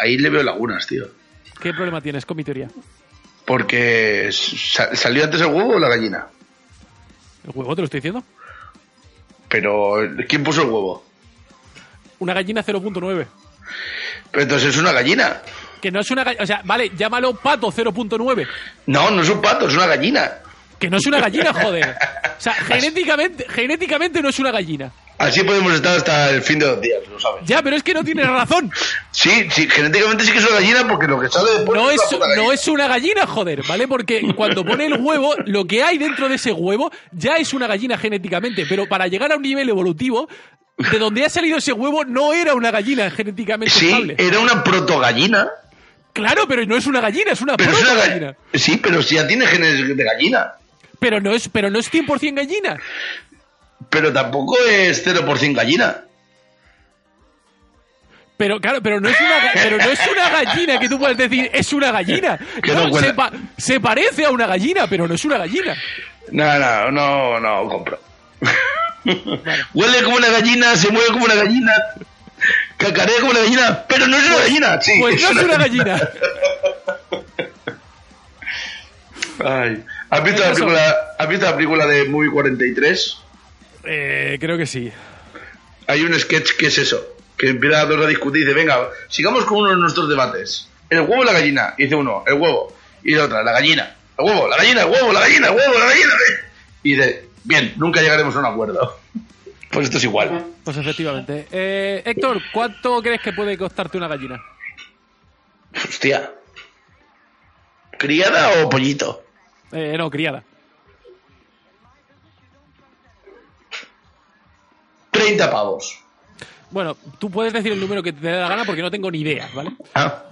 Ahí le veo lagunas, tío. ¿Qué problema tienes con mi teoría? Porque sa- salió antes el huevo o la gallina. ¿El huevo te lo estoy diciendo? Pero ¿quién puso el huevo? Una gallina 0.9. Pero entonces es una gallina. Que no es una gallina. O sea, vale, llámalo pato 0.9. No, no es un pato, es una gallina. Que no es una gallina, joder. O sea, [laughs] genéticamente, genéticamente no es una gallina. Así podemos estar hasta el fin de los días, lo sabes. Ya, pero es que no tienes razón. Sí, sí, genéticamente sí que es una gallina porque lo que sale después No es, una no es una gallina, joder, ¿vale? Porque cuando pone el huevo, lo que hay dentro de ese huevo ya es una gallina genéticamente. Pero para llegar a un nivel evolutivo, de donde ha salido ese huevo no era una gallina genéticamente Sí, estable. era una protogallina. Claro, pero no es una gallina, es una Pero es una gallina. gallina. Sí, pero si ya tiene genes de gallina. Pero no es, pero no es 100% gallina. Pero tampoco es 0% gallina. Pero claro, pero no es una pero no es una gallina que tú puedes decir es una gallina. No, no se, pa- se parece a una gallina, pero no es una gallina. No, no, no, no, compro. [laughs] Huele como una gallina, se mueve como una gallina, cacarea como una gallina, pero no es una gallina. Sí, Pues no es una [laughs] gallina. Ay. ¿Has visto, ¿Qué la película, ¿Has visto la película de Movie 43? Eh, creo que sí. Hay un sketch que es eso, que empieza a todos a discutir y dice, venga, sigamos con uno de nuestros debates. ¿El huevo o la gallina? Y dice uno, el huevo. Y dice otra, la gallina. El huevo, la gallina, el huevo, la gallina, el huevo, la gallina. Y dice, bien, nunca llegaremos a un acuerdo. [laughs] Pues esto es igual. Pues efectivamente. Eh, Héctor, ¿cuánto crees que puede costarte una gallina? Hostia. ¿Criada o pollito? Eh, no, criada. 30 pavos. Bueno, tú puedes decir el número que te dé la gana porque no tengo ni idea, ¿vale? Ah,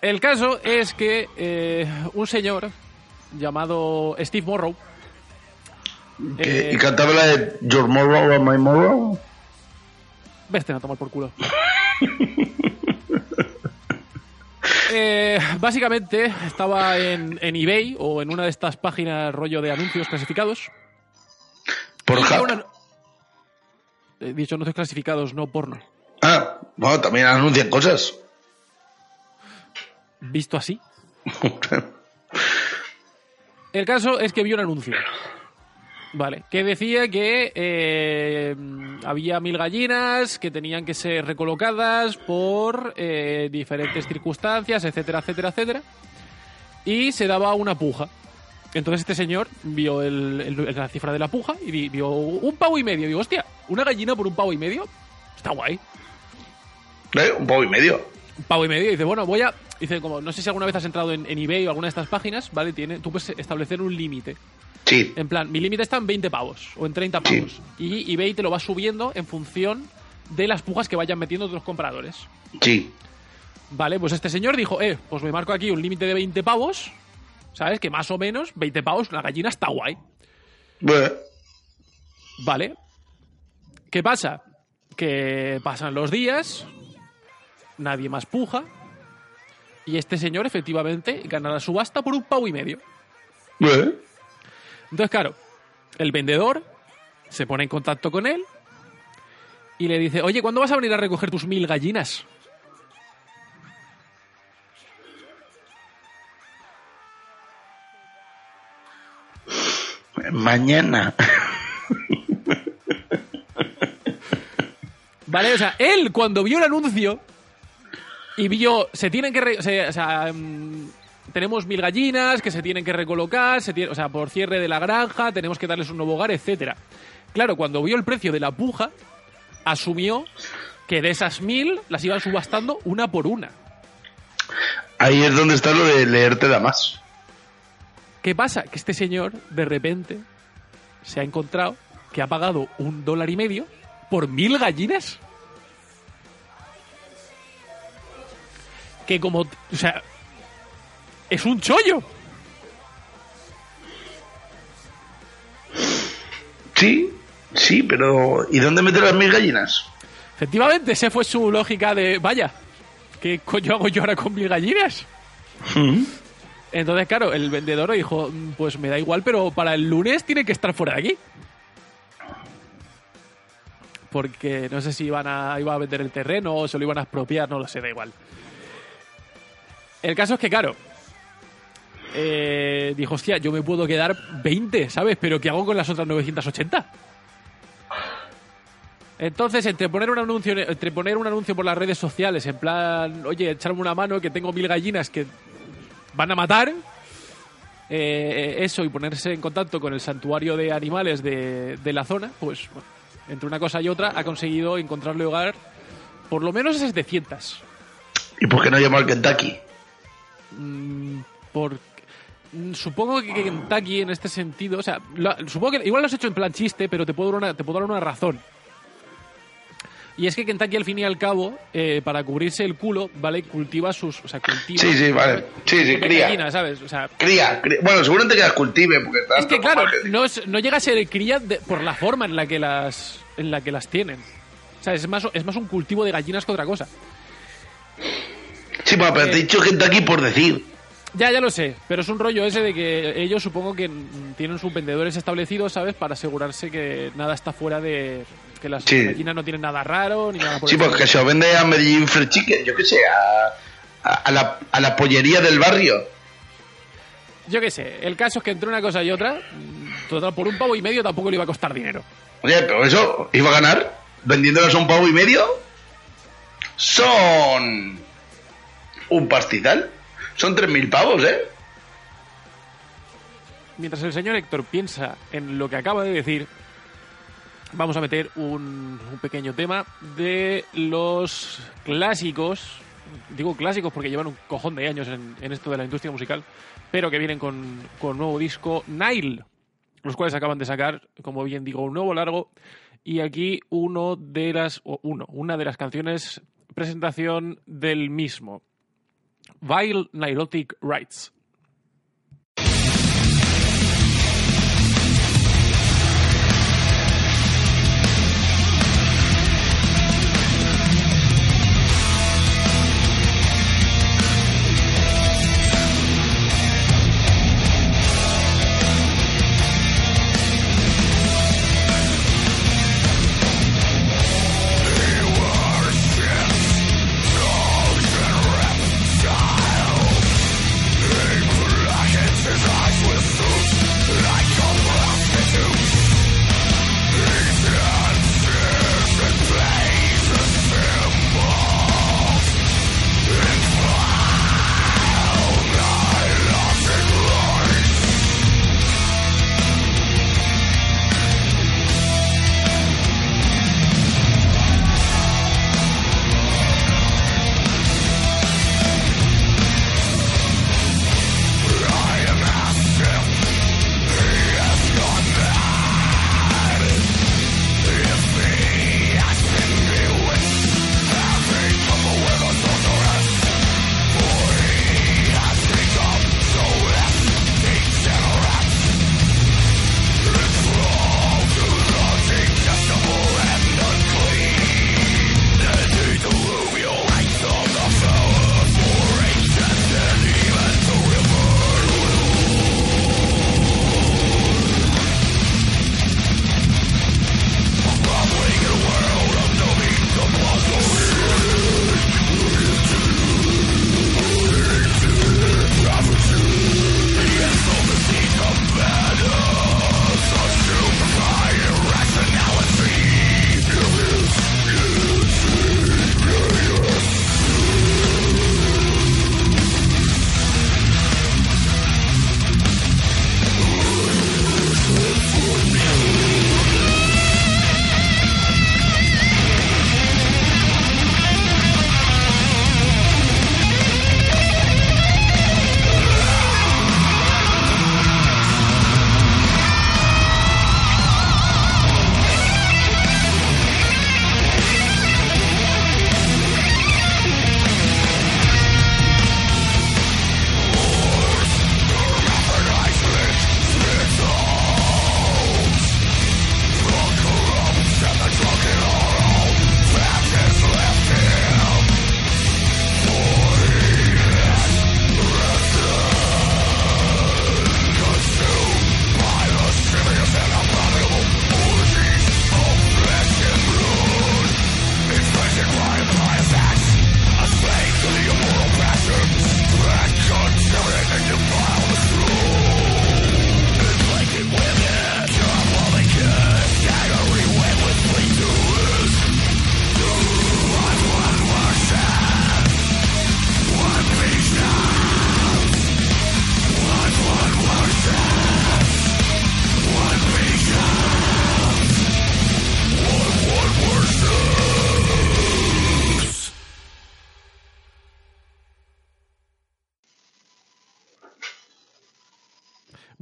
El caso es que eh, un señor llamado Steve Morrow Eh, ¿Y cantaba la de Your Morrow or My Morrow? Vete a tomar por culo. [laughs] Eh, básicamente estaba en, en eBay o en una de estas páginas rollo de anuncios clasificados. Por Y una- He dicho anuncios clasificados, no porno. Ah, bueno, también anuncian cosas. Visto así. [laughs] El caso es que vio un anuncio. Vale, que decía que eh, había mil gallinas que tenían que ser recolocadas por eh, diferentes circunstancias, etcétera, etcétera, etcétera. Y se daba una puja. Entonces este señor vio el- el- la cifra de la puja y vi- vio un pavo y medio. Digo, hostia, una gallina por un pavo y medio. Está guay. ¿Eh? Un pavo y medio. un pavo y medio. Y dice, bueno, voy a. Dice, como, no sé si alguna vez has entrado en, en eBay o alguna de estas páginas, ¿vale? Tiene, tú puedes establecer un límite. Sí. En plan, mi límite está en 20 pavos o en 30 Sí. pavos. Y eBay te lo va subiendo en función de las pujas que vayan metiendo otros compradores. Sí. Vale, pues este señor dijo, eh, pues me marco aquí un límite de 20 pavos. ¿Sabes? Que más o menos 20 pavos, una gallina está guay. Bueno. Vale. ¿Qué pasa? Que pasan los días, nadie más puja, y este señor efectivamente gana la subasta por un pavo y medio. Bueno. Entonces, claro, el vendedor se pone en contacto con él y le dice, oye, ¿cuándo vas a venir a recoger tus mil gallinas? Mañana. Vale, o sea, él cuando vio el anuncio y vio, se tienen que, re- o sea, mm, tenemos mil gallinas que se tienen que recolocar, se tiene- o sea, por cierre de la granja, tenemos que darles un nuevo hogar, etcétera. Claro, cuando vio el precio de la puja, asumió que de esas mil las iban subastando una por una. Ahí es donde está lo de leerte da más. ¿Qué pasa? Que este señor, de repente, se ha encontrado que ha pagado un dólar y medio por mil gallinas. Que como... O sea... Es un chollo. Sí, sí, pero ¿y dónde meter las mil gallinas? Efectivamente, esa fue su lógica de... Vaya, ¿qué coño hago yo ahora con mil gallinas? Mm. Entonces, claro, el vendedor dijo, "Mm, pues me da igual, pero para el lunes tiene que estar fuera de aquí. Porque no sé si iban a, iba a vender el terreno o se lo iban a expropiar, no lo sé, da igual. El caso es que, claro, eh, dijo, hostia, yo me puedo quedar 20, ¿sabes? Pero ¿qué hago con las otras 980? Entonces, entre poner un anuncio, entre poner un anuncio por las redes sociales, en plan, oye, echarme una mano que tengo mil gallinas que van a matar, eh, eso y ponerse en contacto con el santuario de animales de, de la zona, pues bueno, entre una cosa y otra ha conseguido encontrarle hogar por lo menos a 700. ¿Y por qué no llamo al Kentucky? Mm, por, mm, supongo que Kentucky en este sentido, o sea, lo- supongo que igual lo has hecho en plan chiste, pero te puedo dar una, te puedo dar una razón. Y es que Kentucky al fin y al cabo, eh, para cubrirse el culo, ¿vale? Cultiva sus, o sea, cultiva Sí, sí, vale. Sí, sí, cría. gallinas, ¿sabes? O sea, Cría, cría. Bueno, seguramente que las cultive, porque Es que claro, no, es- no llega a ser cría de- por la forma en la que las en la que las tienen. O sea, es más, es más un cultivo de gallinas que otra cosa. Sí, pero te he dicho Kentucky por decir. Ya, ya lo sé, pero es un rollo ese de que ellos supongo que tienen sus vendedores establecidos, ¿sabes? Para asegurarse que nada está fuera de... que las Sí. no tienen nada raro ni nada por Sí, el pues que estilo. se vende a Medellín Fried Chicken, yo qué sé, a, a, a la, a la pollería del barrio. Yo qué sé, el caso es que entre una cosa y otra, total, por un pavo y medio tampoco le iba a costar dinero. Oye, pero eso iba a ganar vendiéndolas a un pavo y medio. Son un pastizal. Son 3.000 pavos, ¿eh? Mientras el señor Héctor piensa en lo que acaba de decir, vamos a meter un, pequeño tema de los clásicos. Digo clásicos porque llevan un cojón de años en, en esto de la industria musical, pero que vienen con, con nuevo disco Nile, los cuales acaban de sacar, como bien digo, un nuevo largo. Y aquí uno de las, o uno, una de las canciones presentación del mismo. while Nilotic writes.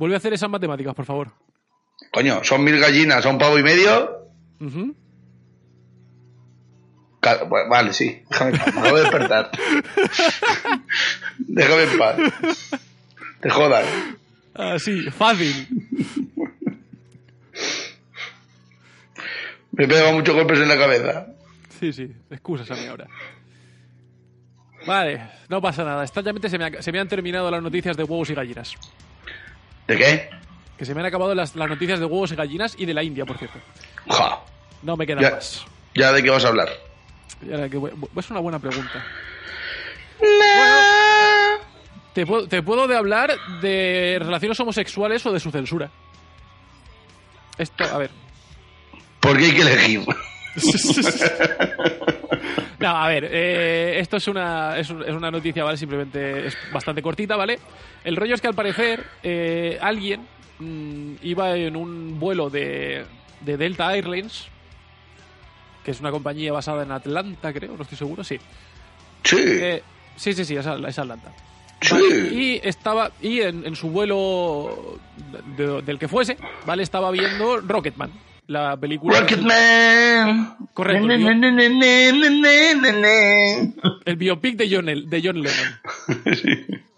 Vuelve a hacer esas matemáticas, por favor. Coño, son mil gallinas a un pavo y medio. Vale, sí. Déjame en paz. Me acabo de despertar. [laughs] Déjame en paz. Te jodas. Ah, sí, fácil. Me pega muchos golpes en la cabeza. Sí, sí, excusas a mí ahora. Vale, no pasa nada. Extrañamente se me, ha- se me han terminado las noticias de huevos y gallinas. ¿De qué? Que se me han acabado las, las noticias de huevos y gallinas y de la India, por cierto. Ja. No me queda Ya, más. ya de qué vas a hablar. Que voy- es una buena pregunta. Bueno, te puedo, te puedo de hablar de relaciones homosexuales o de su censura. Esto, a ver. Porque hay que elegir. [laughs] No, a ver, eh, esto es una, es, un- es una noticia, ¿vale? Simplemente es bastante cortita, ¿vale? El rollo es que al parecer eh, alguien mm, iba en un vuelo de, de Delta Airlines, que es una compañía basada en Atlanta, creo, no estoy seguro, sí. Sí. Eh, sí, sí, sí, es, Atlanta. sí. Y estaba, y en, en su vuelo de- del que fuese, ¿vale? Estaba viendo Rocketman, la película. Rocketman. Correcto. El biopic de John, de John Lennon. [laughs]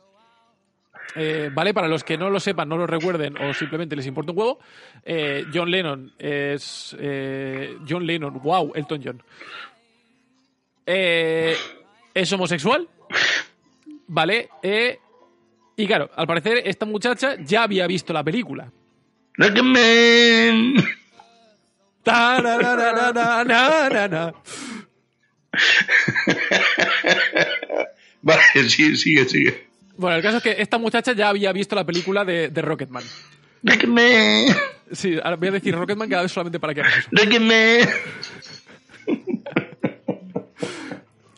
Eh, vale, para los que no lo sepan, no lo recuerden o simplemente les importa un huevo, eh, John Lennon es. eh, John Lennon, wow, Elton John. Es homosexual, ¿vale? Y claro, al parecer esta muchacha ya había visto la película. Rocketman. Ta-ra-ra-ra-ra-ra-ra-ra. Vale, sigue, sigue, sigue. Bueno, el caso es que esta muchacha ya había visto la película de, de Rocketman. Rocketman. Sí, ahora voy a decir Rocketman cada vez solamente para que hagas eso. Rocketman.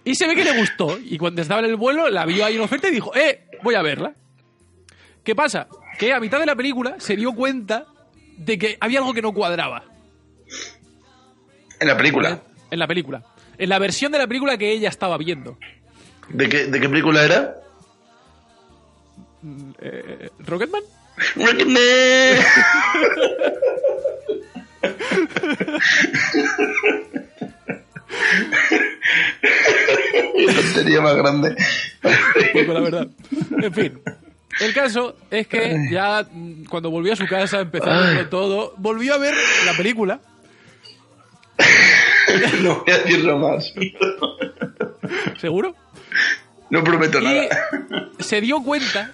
Y se ve que le gustó. Y cuando estaba en el vuelo, la vio ahí en oferta y dijo, ¡eh! Voy a verla. ¿Qué pasa? Que a mitad de la película se dio cuenta de que había algo que no cuadraba En la película. en la película. En la versión de la película que ella estaba viendo. ¿De qué, de qué película era? Eh, ¿Rocketman? Rocketman. [laughs] Tontería más grande. Poco, la verdad. En fin. El caso es que ya mm, cuando volvió a su casa, verlo todo, volvió a ver la película. [laughs] No voy a decirlo más. ¿Seguro? No prometo Y nada. se dio cuenta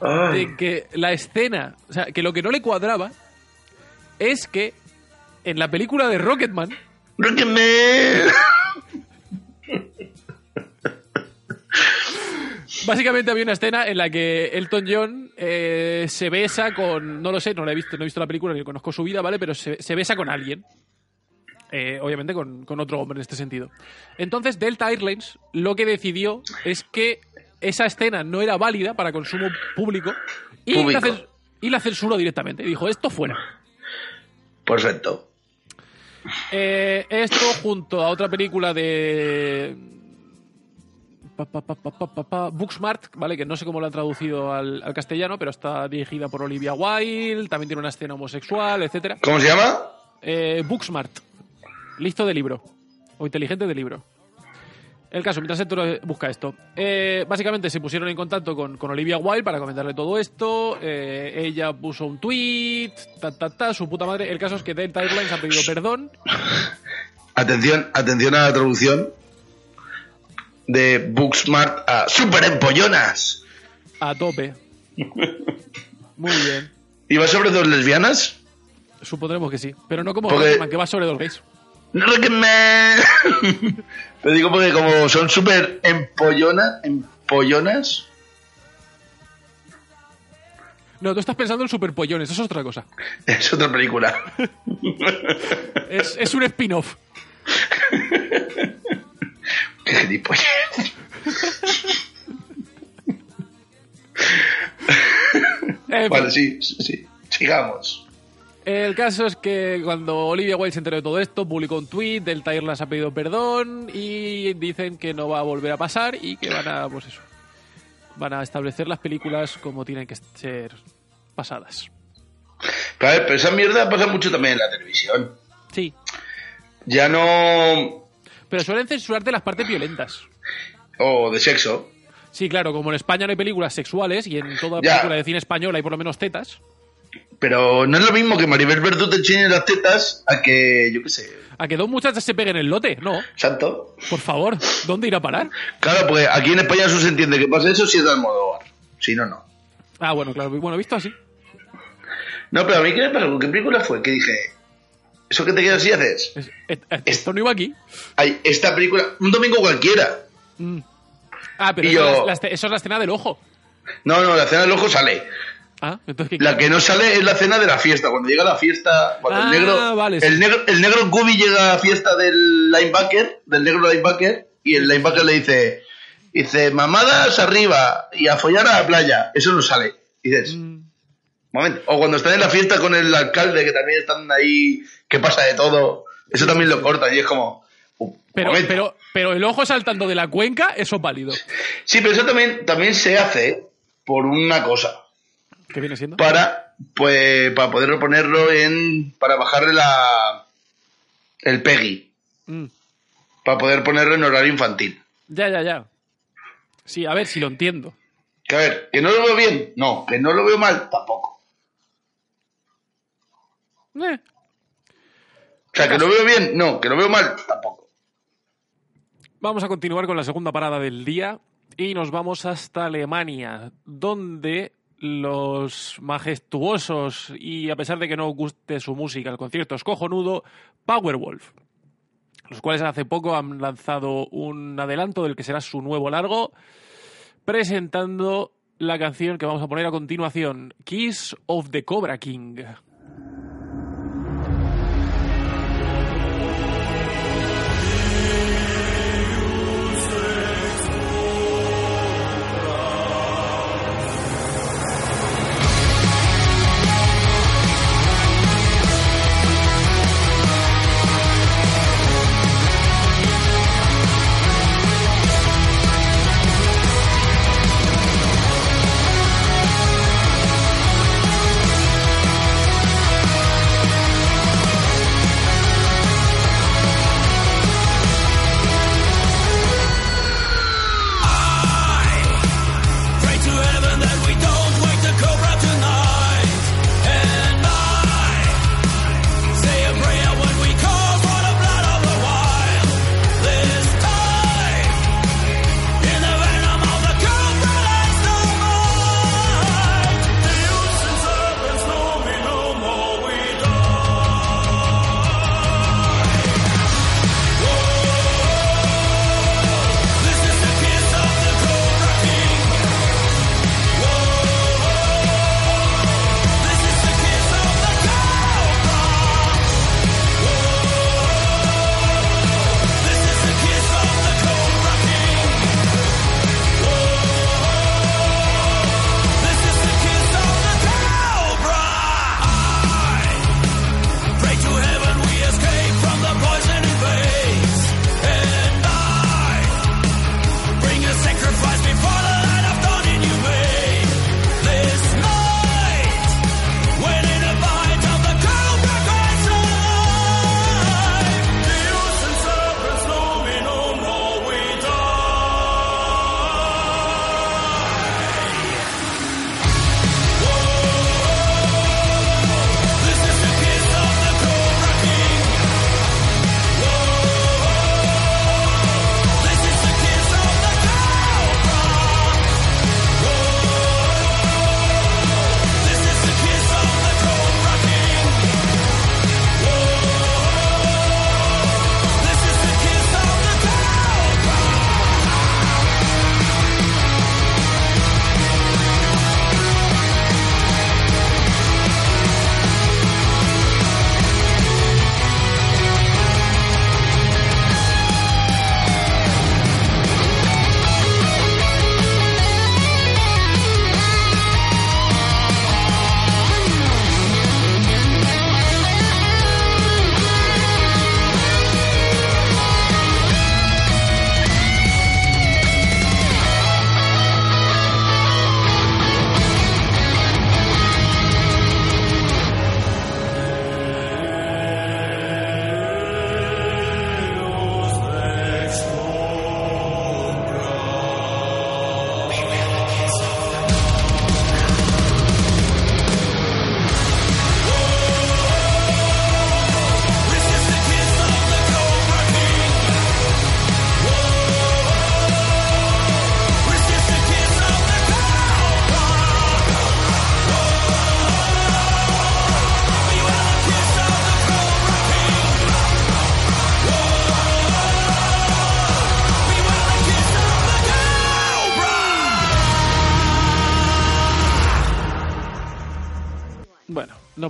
Ay. de que la escena, o sea, que lo que no le cuadraba es que en la película de Rocketman, Rocketman. básicamente había una escena en la que Elton John eh, se besa con, no lo sé, no la he visto, no he visto la película ni conozco su vida, ¿vale? Pero se, se besa con alguien. Eh, obviamente con, con otro hombre en este sentido. Entonces Delta Airlines lo que decidió es que esa escena no era válida para consumo público y, Público. La, cens- y la censuró directamente. Dijo, esto fuera. Perfecto. Eh, esto junto a otra película de. pa, pa, pa, Booksmart, ¿vale? Que no sé cómo lo han traducido al, al castellano, pero está dirigida por Olivia Wilde, también tiene una escena homosexual, etcétera. ¿Cómo se llama? Eh, Booksmart, listo de libro, o inteligente de libro. El caso, mientras Héctor busca esto. Eh, básicamente se pusieron en contacto con, con Olivia Wilde para comentarle todo esto. eh, ella puso un tweet, ta, ta, ta, su puta madre. El caso es que Delta Airlines ha pedido perdón Atención, atención a la traducción de Booksmart a Super Empollonas. a tope. Muy bien. ¿Y va sobre dos lesbianas? Supondremos que sí. Pero no como Porque- que va sobre dos gays. Rocketman. [laughs] Te digo porque como son súper empollonas, empollonas, No, tú estás pensando en superpollones, eso es otra cosa. [laughs] es otra película. [laughs] Es, es un spin-off. Qué gilipollas. Vale, sí, sí, sí. Sigamos. El caso es que cuando Olivia Wilde se enteró de todo esto, publicó un tweet, Delta Airlines ha pedido perdón y dicen que no va a volver a pasar y que van a, pues eso, van a establecer las películas como tienen que ser pasadas. Ver, pero esa mierda pasa mucho también en la televisión. Sí. Ya no. Pero suelen censurarte las partes violentas. O de sexo. Sí, claro, como en España no hay películas sexuales y en toda Ya. película de cine español hay por lo menos tetas, Pero no es lo mismo que Maribel Verdú te enseñe las tetas a que, yo qué sé, a que dos muchachas se peguen el lote. No, santo. por favor, ¿dónde ir a parar? Claro, pues aquí en España eso se entiende que pasa eso si es de Almodóvar. Si no, no. Ah, bueno, claro, bueno, visto así. No, pero a mí, ¿qué me pasó? ¿Con qué película fue? Que dije, ¿eso que te quedas así haces? Es- esto no iba aquí. Hay esta película, un domingo cualquiera. Mm. Ah, pero eso, yo- es la- la esce- eso es la escena del ojo. No, no, la cena del ojo sale. Ah, entonces ¿qué La que no sale es la cena de la fiesta. Cuando llega la fiesta, cuando Ah, el negro, vale, sí. el negro, el negro Gubi llega a la fiesta del linebacker, del negro linebacker, y el linebacker le dice, dice, mamadas arriba y a follar a la playa. Eso no sale. Y dices, Mm. momento. O cuando están en la fiesta con el alcalde, que también están ahí, que pasa de todo. Eso también lo cortan y es como, "Uh, Pero, momento". pero, pero el ojo saltando de la cuenca, eso es válido. Sí, pero eso también, también se hace por una cosa. ¿Qué viene siendo? para pues para poder ponerlo en para bajarle la el PEGI Mm. para poder ponerlo en horario infantil Ya, ya, ya. Sí, a ver si lo entiendo. que a ver que no lo veo bien no que no lo veo mal tampoco Eh, o sea que lo veo bien no que lo veo mal tampoco Vamos a continuar con la segunda parada del día y nos vamos hasta Alemania, donde los majestuosos y a pesar de que no guste su música, el concierto es cojonudo, Powerwolf, los cuales hace poco han lanzado un adelanto del que será su nuevo largo, presentando la canción que vamos a poner a continuación, Kiss of the Cobra King.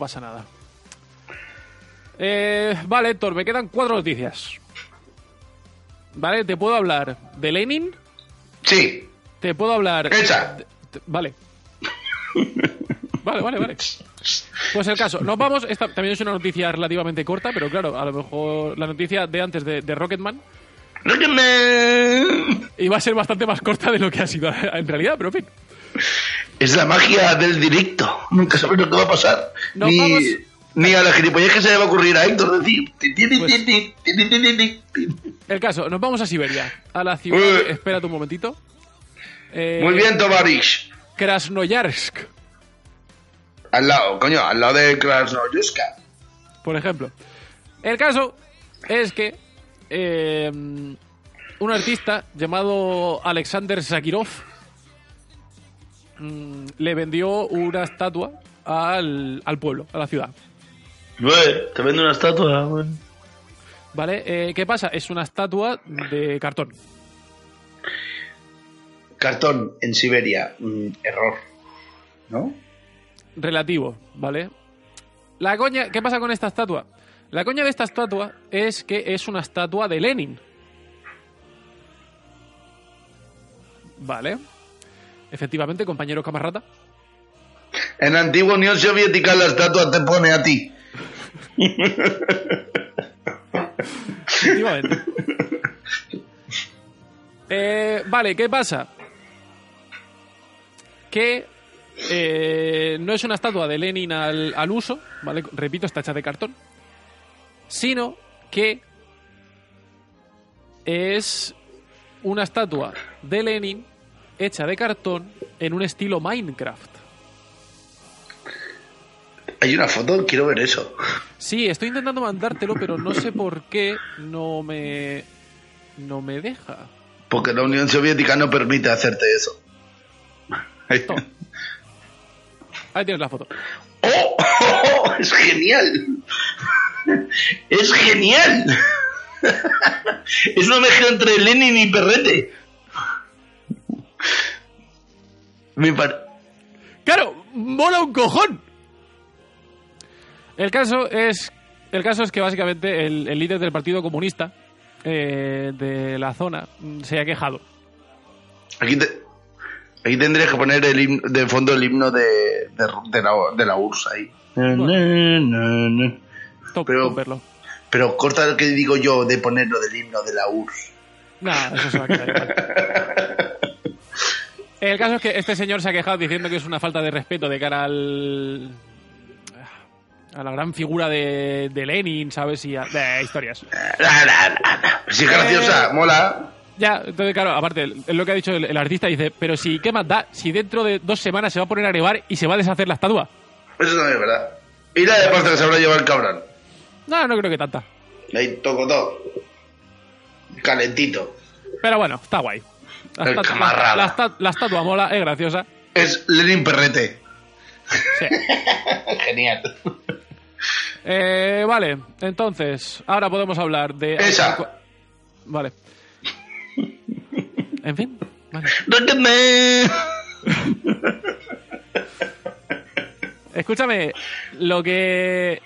Pasa nada. Eh, vale, Héctor, me quedan cuatro noticias. Vale, te puedo hablar de Lenin, Sí, te puedo hablar... Echa. vale. Vale, vale, vale. Pues el caso, nos vamos. Esta también es una noticia relativamente corta, pero claro, a lo mejor la noticia de antes de, de Rocketman Róquenme. iba a ser bastante más corta de lo que ha sido en realidad, pero en fin. Es la magia del directo. Nunca sabes lo que va a pasar. Ni, vamos- ni a la gilipollez que se le va a ocurrir a Héctor decir. Pues-. El caso, nos vamos a Siberia, a la ciudad. Eh. espérate un momentito. Eh, Muy bien, Tovarish. Krasnoyarsk, Al lado, coño, al lado de Krasnoyarsk. por ejemplo. El caso es que eh, un artista llamado Alexander Sakirov mm, le vendió una estatua al, al pueblo, a la ciudad. Güey, te vendo una estatua. ¿Vale? Eh, ¿Qué pasa? Es una estatua de cartón. Cartón en Siberia. Mm, error. ¿No? relativo, ¿vale? La coña, ¿qué pasa con esta estatua? La coña de esta estatua es que es una estatua de Lenin. Vale. Efectivamente, compañero camarada. En la antigua Unión Soviética la estatua te pone a ti. Efectivamente. Eh, vale, ¿qué pasa? Que eh, no es una estatua de Lenin al, al uso, ¿vale? Repito, está hecha de cartón. Sino que es una estatua de Lenin hecha de cartón en un estilo Minecraft. Hay una foto, quiero ver eso. Sí, estoy intentando mandártelo, pero no sé por qué no me. no me deja. Porque la Unión Soviética no permite hacerte eso. Toma. Ahí tienes la foto. [laughs] ¡Oh! ¡Oh! ¡Es genial! ¡Es genial! [laughs] Es una mezcla entre Lenin y Perrete. Me par- ¡Claro! ¡Mola un cojón! El caso es. El caso es que básicamente el, el líder del Partido Comunista eh, de la zona mm, se ha quejado. Aquí, te- aquí tendrías que poner el himno- de fondo el himno de, de, de la, de la URSS ahí. Top, Pero- top verlo. Pero corta el que digo yo de ponerlo del himno de la URSS. Nah, eso se va a quedar. [laughs] El caso es que este señor se ha quejado diciendo que es una falta de respeto de cara al. a la gran figura de, de Lenin, ¿sabes? Y a, de historias. Sí, es graciosa, Eh. mola. Ya, entonces, claro, aparte, es lo que ha dicho el, el artista, dice, pero si, ¿qué más da? Si dentro de dos semanas se va a poner a nevar y se va a deshacer la estatua. Eso también es verdad. Y la de pasta que se habrá llevado el cabrón. No, no creo que tanta. Ahí toco todo. Calentito. Pero bueno, está guay. La, El esta- camarada. la- la esta- la estatua mola, es graciosa. Es Lenin Perrete. Sí. [laughs] Genial. Eh, vale, entonces, ahora podemos hablar de... Esa. Vale. En fin, vale. Escúchame, lo que...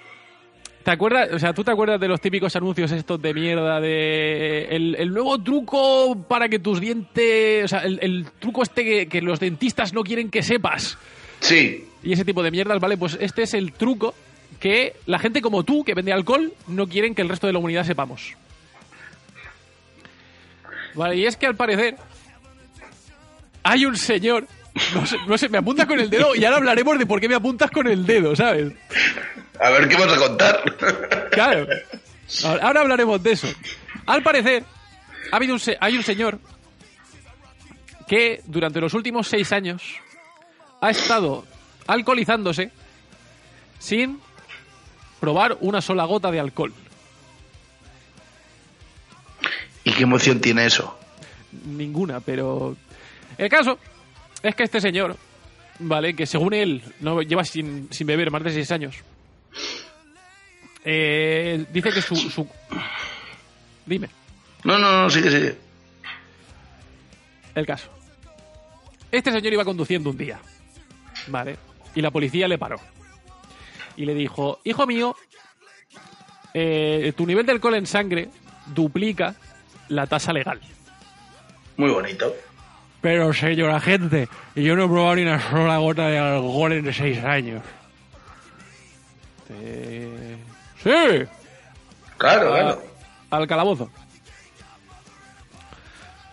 ¿Te acuerdas? O sea, ¿tú te acuerdas de los típicos anuncios estos de mierda de... El, el nuevo truco para que tus dientes... O sea, el, el truco este que, que los dentistas no quieren que sepas. Sí. Y ese tipo de mierdas, ¿vale? Pues este es el truco que la gente como tú, que vende alcohol, no quieren que el resto de la humanidad sepamos. Vale, y es que al parecer hay un señor... No sé, no sé, me apunta con el dedo y ahora hablaremos de por qué me apuntas con el dedo, ¿sabes? A ver qué vas a contar. Claro. Ahora, ahora hablaremos de eso. Al parecer, ha habido un se- hay un señor que durante los últimos seis años ha estado alcoholizándose sin probar una sola gota de alcohol. ¿Y qué emoción tiene eso? Ninguna, pero... El caso es que este señor, ¿vale? Que según él no lleva sin, sin beber más de seis años. eh, dice que su, su... Dime. No, no, no, sigue, sigue. El caso. Este señor iba conduciendo un día. ¿Vale? Y la policía le paró. y le dijo, hijo mío, eh, tu nivel de alcohol en sangre duplica la tasa legal. Muy bonito. Pero señor agente, yo no he probado ni una sola gota de alcohol en seis años. Eh, Sí, Claro, a- claro. al calabozo.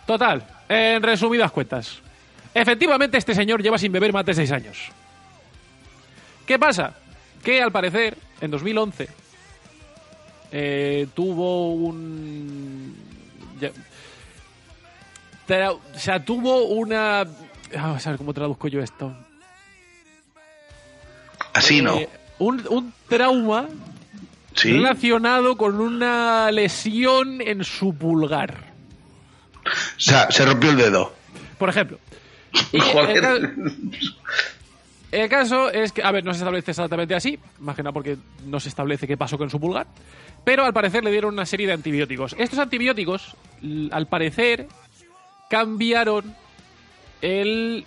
Total, en resumidas cuentas. Efectivamente, este señor lleva sin beber más de seis años. ¿Qué pasa? Que al parecer, en 2011, eh, tuvo un. Tra- o sea, tuvo una. Vamos a ver cómo traduzco yo esto. Así no. Eh, un, un trauma Sí. relacionado con una lesión en su pulgar. O sea, se rompió el dedo. Por ejemplo. [laughs] Joder. El, el caso es que, a ver, no se establece exactamente así, más que nada porque no se establece qué pasó con su pulgar, pero al parecer le dieron una serie de antibióticos. Estos antibióticos, al parecer, cambiaron el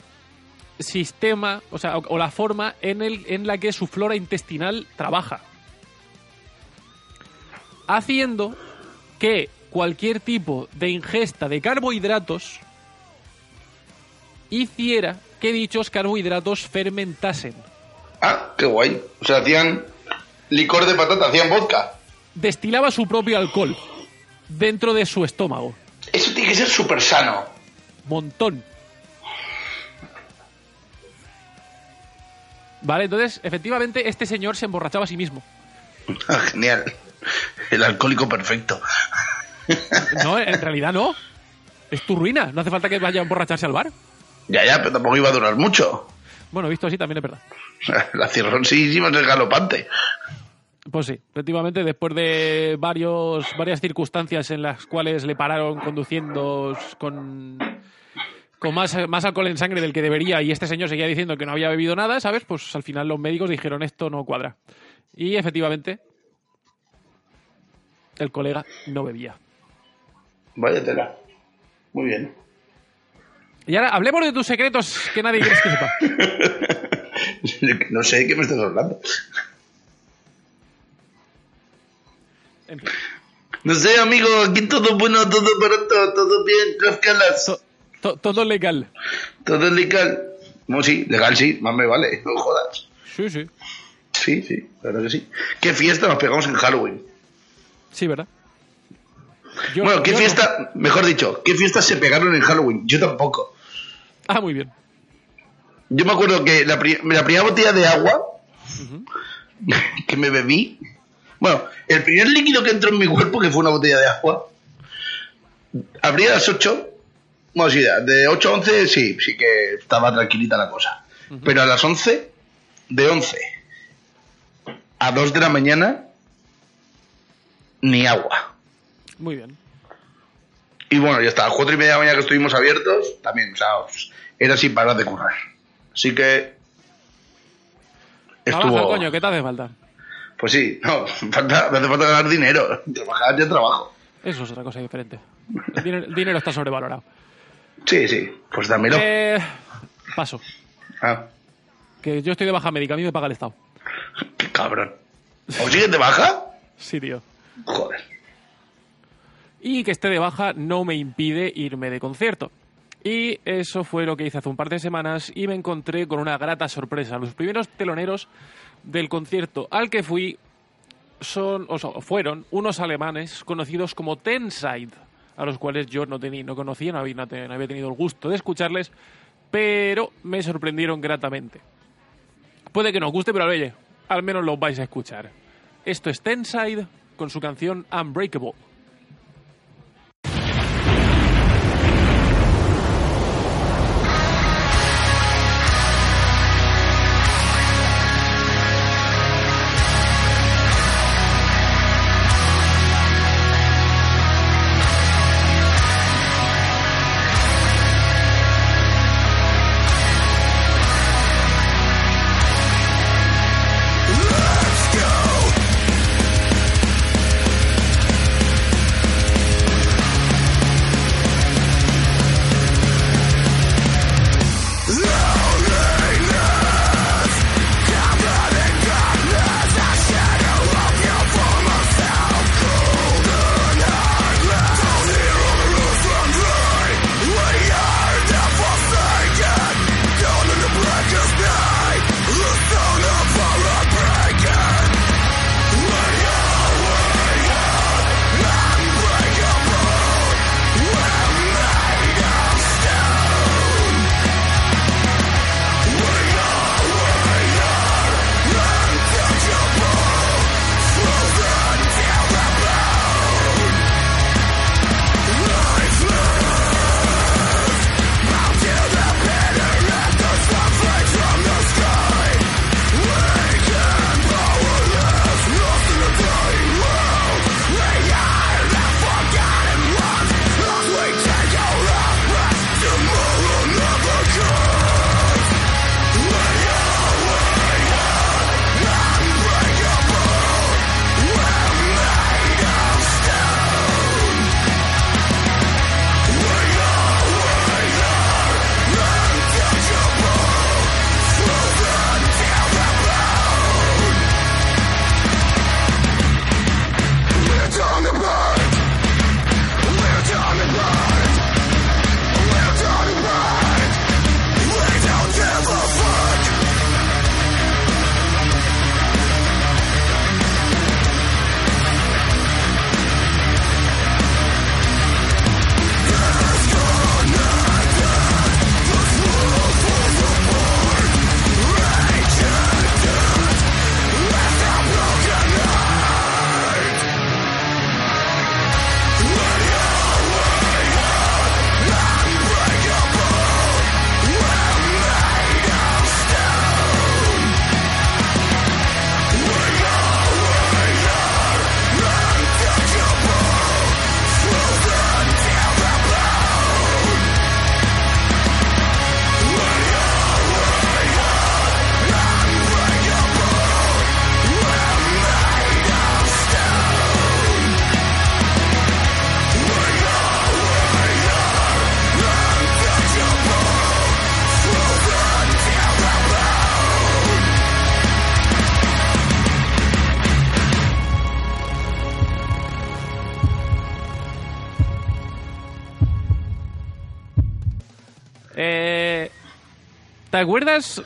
sistema, o sea, o, o la forma en, el, en la que su flora intestinal trabaja. Haciendo que cualquier tipo de ingesta de carbohidratos hiciera que dichos carbohidratos fermentasen. Ah, qué guay. O sea, hacían licor de patata, hacían vodka. Destilaba su propio alcohol dentro de su estómago. Eso tiene que ser súper sano. Montón. Vale, entonces, efectivamente, este señor se emborrachaba a sí mismo. Ah, Genial. El alcohólico perfecto. No, en realidad no. Es tu ruina. No hace falta que vaya a emborracharse al bar. Ya, ya, pero tampoco iba a durar mucho. Bueno, visto así también es verdad. [laughs] La cirrosis iba a ser galopante. Pues sí, efectivamente, después de varios, varias circunstancias en las cuales le pararon conduciendo con, con más, más alcohol en sangre del que debería y este señor seguía diciendo que no había bebido nada, ¿sabes? Pues al final los médicos dijeron esto no cuadra. Y efectivamente, el colega no bebía. Vaya tela. Muy bien. Y ahora hablemos de tus secretos que nadie quiere que sepa. [laughs] No sé de qué me estás hablando. En fin, No sé, amigo, aquí todo bueno, todo barato, todo bien, tres calas, to- to- todo legal. todo legal. No, sí, legal sí, más me vale, no jodas. Sí, sí. Sí, sí, la verdad que sí. ¿Qué fiesta nos pegamos en Halloween? Sí, ¿verdad? Yo- bueno, ¿qué no. fiesta, mejor dicho, qué fiestas se pegaron en Halloween? Yo tampoco. Ah, muy bien. Yo me acuerdo que la, pri- la primera botella de agua [laughs] que me bebí, bueno, el primer líquido que entró en mi cuerpo, que fue una botella de agua, abrí a las 8, bueno, sí, de 8 a 11 sí, sí que estaba tranquilita la cosa. Pero a las 11, de 11 a 2 de la mañana, ni agua. Muy bien. Y bueno, ya hasta las 4 y media de la mañana que estuvimos abiertos, también, o sea, era sin parar de currar. Así que... Trabaja, Estuvo... coño, ¿qué te hace falta? Pues sí, no, [laughs] falta, me hace falta ganar dinero. [laughs] Trabajar ya trabajo. Eso es otra cosa diferente. El dinero, el dinero está sobrevalorado. Sí, sí, pues dámelo. Eh, paso. Ah, Que yo estoy de baja médica, a mí me paga el Estado. qué cabrón. ¿O sigues de baja? Sí, tío. Joder. Y que esté de baja no me impide irme de concierto. Y eso fue lo que hice hace un par de semanas y me encontré con una grata sorpresa. Los primeros teloneros del concierto al que fui son, o sea, fueron unos alemanes conocidos como Tenside, a los cuales yo no, tenía, no conocía, no había, tenido el gusto de escucharles, pero me sorprendieron gratamente. Puede que no os guste, pero oye, al menos los vais a escuchar. Esto es Tenside con su canción Unbreakable. Acuerdas?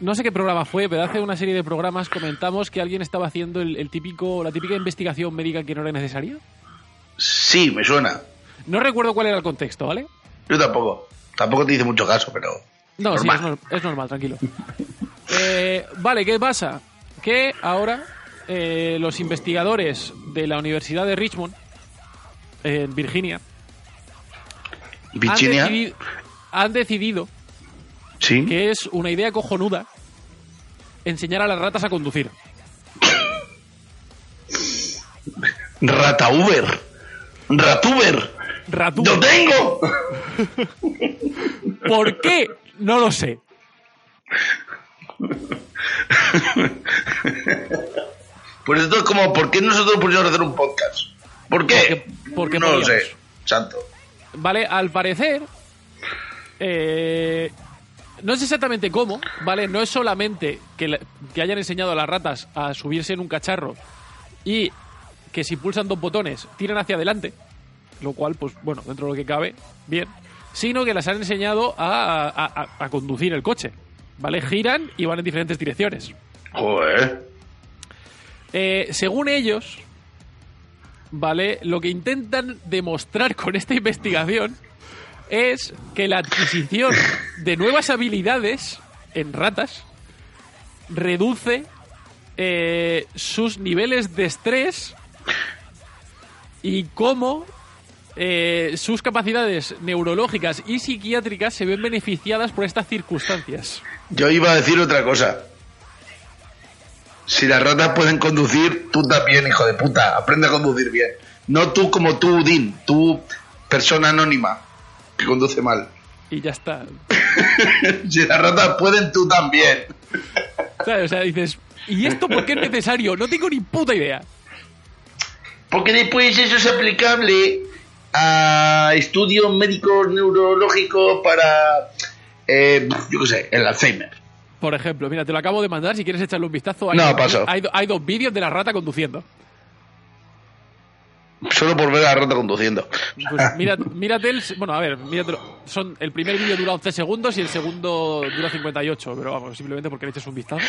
No sé qué programa fue, pero hace una serie de programas comentamos que alguien estaba haciendo el, el típico, la típica investigación médica que no era necesaria. Sí, me suena. No recuerdo cuál era el contexto, ¿vale? Yo tampoco. Tampoco te hice mucho caso, pero. No, sí, es, nor- es normal, tranquilo. Eh, vale, ¿qué pasa? Que ahora eh, los investigadores de la Universidad de Richmond, en Virginia, han, Virginia. han decidido Sí. que es una idea cojonuda enseñar a las ratas a conducir. Rata Uber. Ratuber. Ratú. ¡Lo tengo! ¿Por qué? No lo sé. Pues esto es como, ¿por qué nosotros pusimos a hacer un podcast? ¿Por qué? Porque- porque no lo sé. Santo. Vale, al parecer. eh, no sé exactamente cómo, ¿vale? No es solamente que, que hayan enseñado a las ratas a subirse en un cacharro y que si pulsan dos botones tiran hacia adelante, lo cual, pues bueno, dentro de lo que cabe, bien, sino que las han enseñado a, a- a- a conducir el coche, ¿vale? Giran y van en diferentes direcciones. Joder. Eh, según ellos, ¿vale? Lo que intentan demostrar con esta investigación es que la adquisición de nuevas habilidades en ratas reduce eh, sus niveles de estrés y cómo eh, sus capacidades neurológicas y psiquiátricas se ven beneficiadas por estas circunstancias. Yo iba a decir otra cosa. Si las ratas pueden conducir, tú también, hijo de puta. Aprende a conducir bien. No tú como tú, Din. Tú, persona anónima, que conduce mal. Y ya está. [laughs] si las ratas pueden, tú también. ¿Sabes? O sea, dices, ¿y esto por qué es necesario? No tengo ni puta idea. Porque después eso es aplicable a estudios médicos neurológicos para, eh, yo qué sé, el Alzheimer. Por ejemplo, mira, te lo acabo de mandar, si quieres echarle un vistazo. Hay No, paso. Hay dos vídeos de la rata conduciendo. Solo por ver a la rata conduciendo. Pues mira, mírate el... Bueno, a ver, míratelo. Son, el primer vídeo dura 11 segundos y el segundo dura 58, pero vamos, simplemente porque le eches un vistazo.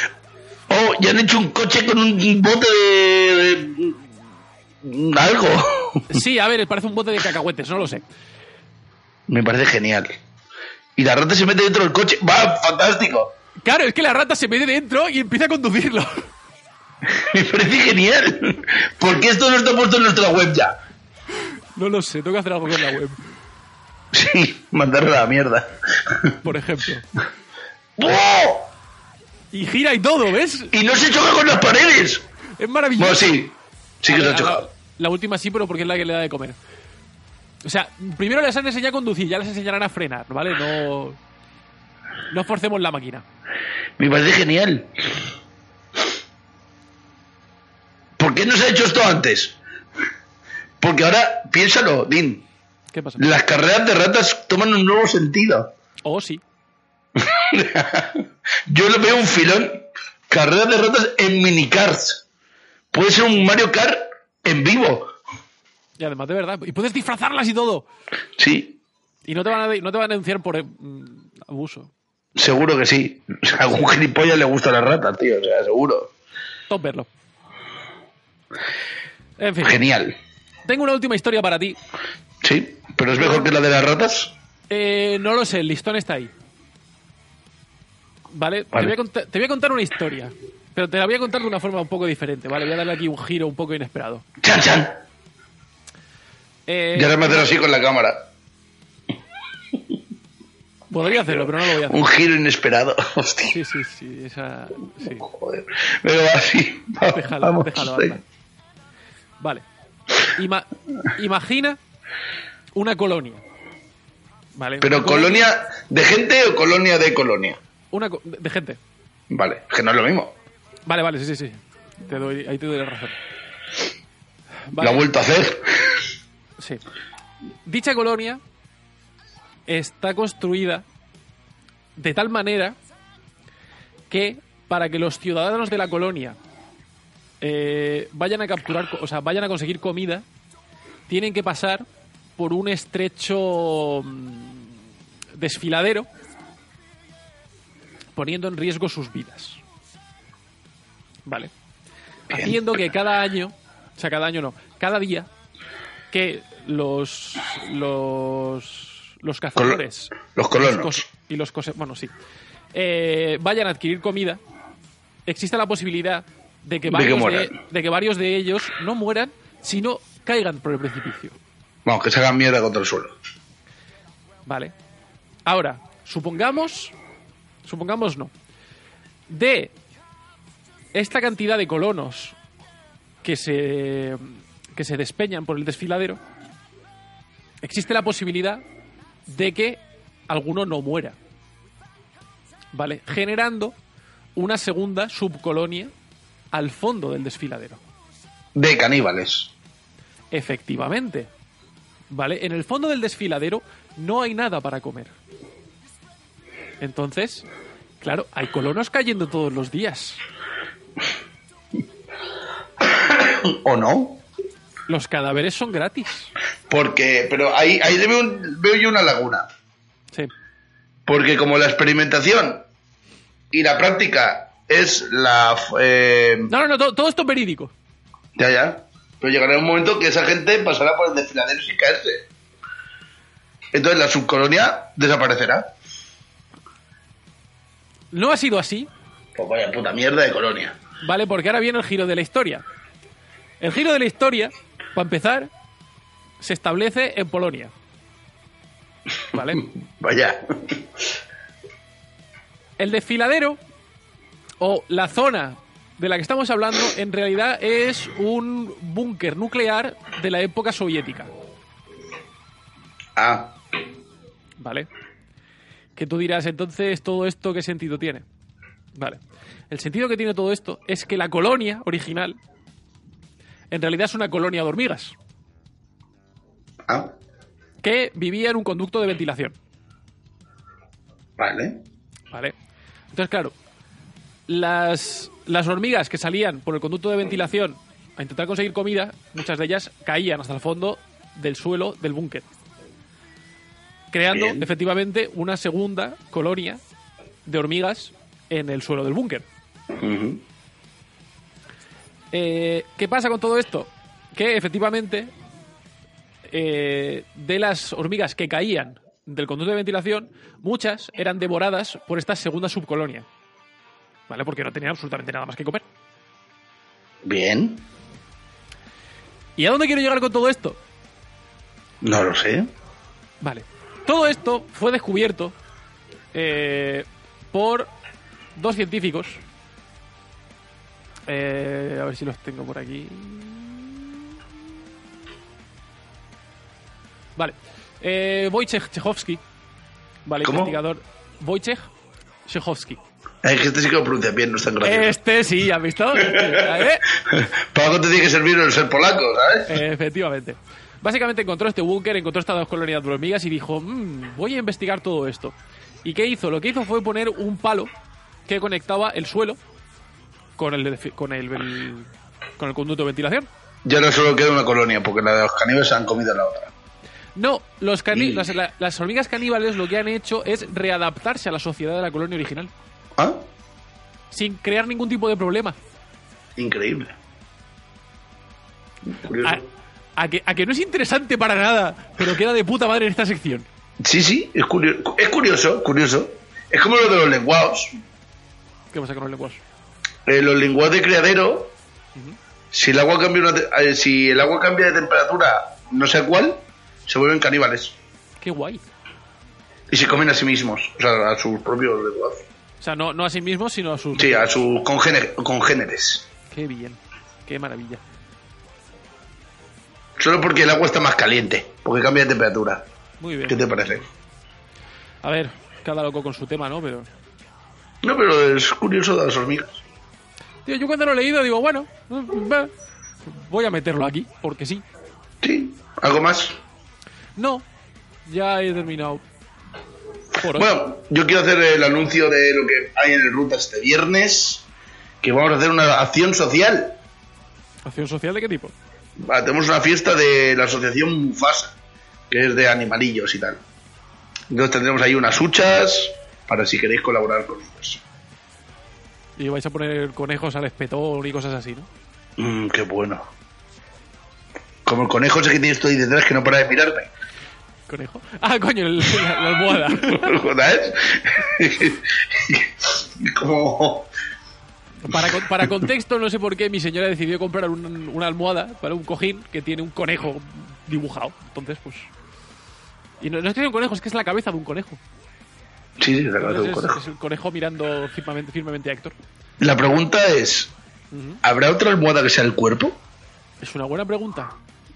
Oh, ya han hecho un coche con un bote de... de- algo. Sí, a ver, parece un bote de cacahuetes, no lo sé. Me parece genial. Y la rata se mete dentro del coche. ¡Va! ¡Fantástico! Claro, es que la rata se mete dentro y empieza a conducirlo. [laughs] Me parece genial. ¿Por qué esto no está puesto en nuestra web ya? No lo sé, tengo que hacer algo con la web, Sí, mandarle a la mierda. por ejemplo. ¡Oh! Y gira y todo, ¿ves? Y no se choca con las paredes. Es maravilloso. Bueno, sí. Sí que se ha chocado. La última sí, pero porque es la que le da de comer. O sea, primero les han enseñado a conducir, ya les enseñarán a frenar, ¿vale? No. No forcemos la máquina. Me parece genial. ¿Por qué no se ha hecho esto antes? Porque ahora, piénsalo, Din, ¿Qué pasa? las carreras de ratas toman un nuevo sentido. Oh, sí. [laughs] Yo le veo un filón. Carreras de ratas en minicars. Puede ser un Mario Kart en vivo. Y además, de verdad. Y puedes disfrazarlas y todo. Sí, Y no te van a, no te van a denunciar por eh, mm, abuso. seguro que sí. [laughs] A algún gilipollas le gusta la rata, tío. O sea, seguro. Top verlo. En fin. Genial. Tengo una última historia para ti. Sí, pero es mejor que la de las ratas. Eh, no lo sé, el listón está ahí. ¿Vale? Te, voy a contar, te voy a contar una historia. Pero te la voy a contar de una forma un poco diferente, ¿vale? Voy a darle aquí un giro un poco inesperado. ¡Chan, chan! Eh, Y ahora me hacer así con la cámara. podría hacerlo, pero no lo voy a hacer. Un giro inesperado. [laughs] Hostia. Sí, sí, sí. Esa, sí. Joder. Pero así. Va- Déjalo, vamos, déjalo. anda. Vale. Ima- imagina una colonia. ¿Vale? Pero Una colonia de gente o colonia de colonia. Una co- de gente. Vale, que no es lo mismo. Vale, vale, sí, sí, sí. Te doy, ahí te doy la razón. Lo ha vuelto a hacer. sí. Dicha colonia está construida de tal manera que para que los ciudadanos de la colonia eh, vayan a capturar, o sea, vayan a conseguir comida, tienen que pasar por un estrecho mm, desfiladero poniendo en riesgo sus vidas. Vale. Haciendo que cada año, o sea, cada año no, cada día, que los los los cazadores Los colonos. y los cose- bueno sí eh, vayan a adquirir comida existe la posibilidad de que De que varios de que varios de ellos no mueran sino caigan por el precipicio Vamos, que se hagan mierda contra el suelo. Vale. Ahora, supongamos. Supongamos no. De esta cantidad de colonos que se. que se despeñan por el desfiladero. Existe la posibilidad de que alguno no muera. Vale. Generando una segunda subcolonia al fondo del desfiladero. De caníbales. Efectivamente. ¿Vale? En el fondo del desfiladero no hay nada para comer. Entonces, claro, hay colonos cayendo todos los días. [coughs] ¿O no? Los cadáveres son gratis. Porque, pero ahí, ahí veo, un- veo yo una laguna. Sí. Porque como la experimentación y la práctica es la... eh, No, no, no, todo, todo esto es verídico. ya, ya. Pero llegará un momento que esa gente pasará por el desfiladero sin caerse. Entonces la subcolonia desaparecerá. No ha sido así, Pues vaya puta mierda de colonia. ¿vale? Porque ahora viene el giro de la historia. El giro de la historia, para empezar, se establece en Polonia. ¿Vale? [laughs] Vaya. El desfiladero o la zona de la que estamos hablando en realidad es un búnker nuclear de la época soviética, Ah, ¿vale? Que tú dirás, entonces, ¿todo esto qué sentido tiene? Vale. El sentido que tiene todo esto es que la colonia original en realidad es una colonia de hormigas ah, que vivía en un conducto de ventilación, vale. ¿vale? Entonces, claro, las, las hormigas que salían por el conducto de ventilación a intentar conseguir comida, muchas de ellas caían hasta el fondo del suelo del búnker. Creando Bien. efectivamente una segunda colonia de hormigas en el suelo del búnker. Eh, ¿Qué pasa con todo esto? Que efectivamente eh, de las hormigas que caían del conducto de ventilación, muchas eran devoradas por esta segunda subcolonia. ¿Vale? Porque no tenían absolutamente nada más que comer. Bien. ¿Y a dónde quiero llegar con todo esto? No lo sé. Vale. Todo esto fue descubierto eh, por dos científicos. Eh, a ver si los tengo por aquí. Vale. Eh, Wojciech Chechowski. Vale, ¿Cómo? investigador. Wojciech Chechowski. Ay, que este sí que lo pronuncia bien, no es tan gracioso. Este sí, ¿has visto? [laughs] ¿Eh? Para algo te tiene que servir el ser polaco, ¿sabes? Efectivamente. Básicamente encontró este búnker, encontró estas dos colonias de hormigas y dijo, "Mm, voy a investigar todo esto. ¿Y qué hizo? Lo que hizo fue poner un palo que conectaba el suelo con el, con el, el- con el conducto de ventilación. Ya no solo queda una colonia, porque la de los caníbales se han comido la otra. No, los cani- Y- las, la- las hormigas caníbales lo que han hecho es readaptarse a la sociedad de la colonia original, ¿Ah? sin crear ningún tipo de problema. Increíble. A, a que, a que no es interesante para nada, pero queda de puta madre en esta sección. Sí, sí, es curioso. Es curioso, curioso. Es como lo de los lenguados. ¿Qué pasa con los lenguajes? Eh, los lenguados de criadero, si el agua cambia una eh, si el agua cambia de temperatura, no sé cuál, se vuelven caníbales Qué guay. y se comen a sí mismos, o sea, a sus propios lenguados. O sea, no, no a sí mismos, sino a sus... Sí, a sus congéne- congéneres. Qué bien. Qué maravilla. Solo porque el agua está más caliente, porque cambia de temperatura. Muy bien. ¿Qué te parece? A ver, cada loco con su tema, ¿no? Pero... No, pero es curioso de las hormigas. Tío, yo cuando lo he leído digo, bueno, voy a meterlo aquí, porque sí. Sí, algo más. No, ya he terminado. Por hoy. Bueno, yo quiero hacer el anuncio de lo que hay en el Ruta este viernes, que vamos a hacer una acción social. ¿Acción social de qué tipo? Tenemos una fiesta de la asociación Mufasa, que es de animalillos y tal. Entonces tendremos ahí unas huchas, para si queréis colaborar con nosotros. Y vais a poner conejos al espetón y cosas así, ¿no? Mmm, qué bueno. Como el conejo ese que tienes tú ahí detrás que no para de mirarme. ¿Conejo? Ah, coño, el- la, la almohada. Como... Para, con- para contexto, no sé por qué mi señora decidió comprar un- una almohada para un cojín que tiene un conejo dibujado. Entonces, pues. Y no, no es que sea un conejo, es que es la cabeza de un conejo. Sí, sí, se acaba de un es, conejo. es el conejo mirando firmemente, firmemente a Héctor. La pregunta es, Ujú. ¿habrá otra almohada que sea el cuerpo? Es una buena pregunta,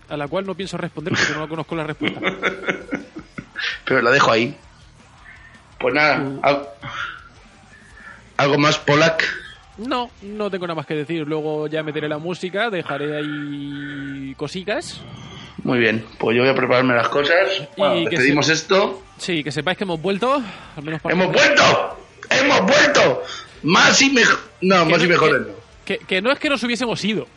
a la cual no pienso responder porque no conozco la respuesta. [laughs] Pero la dejo ahí. Pues nada, al- algo más, Polak. No, no tengo nada más que decir. Luego ya meteré la música, dejaré ahí cositas. Muy bien, pues yo voy a prepararme las cosas. Bueno, Y que despedimos se- esto. Sí, que sepáis que hemos vuelto, al menos para... ¡Hemos vuelto! ¡Hemos vuelto! Más y mejor. No, Que más no- y que- no. Que, que no es que nos hubiésemos ido.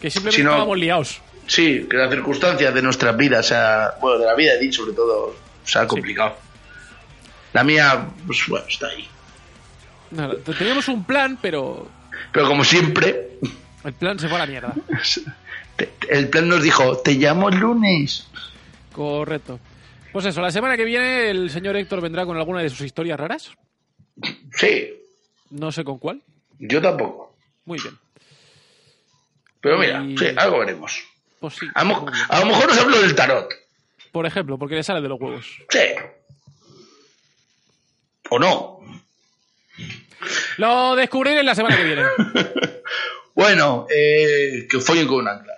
Que simplemente Si no- estábamos liados. Sí, que las circunstancias de nuestras vidas, o sea, bueno, de la vida de Dean sobre todo, se ha complicado. La mía, pues bueno, está ahí. Nada, te- teníamos un plan, pero Pero como siempre, el plan se fue a la mierda. [laughs] el plan nos dijo, te llamo el lunes. Correcto. Pues eso, la semana que viene el señor Héctor vendrá con alguna de sus historias raras. Sí, No sé con cuál. yo tampoco. Muy bien. Pero mira, Y- sí, algo veremos. Pues sí. A lo, a mejor nos hablo del tarot. Por ejemplo, porque le sale de los huevos. Sí. O no. Lo descubriré la semana que viene. [laughs] Bueno, eh, que follen con un ancla.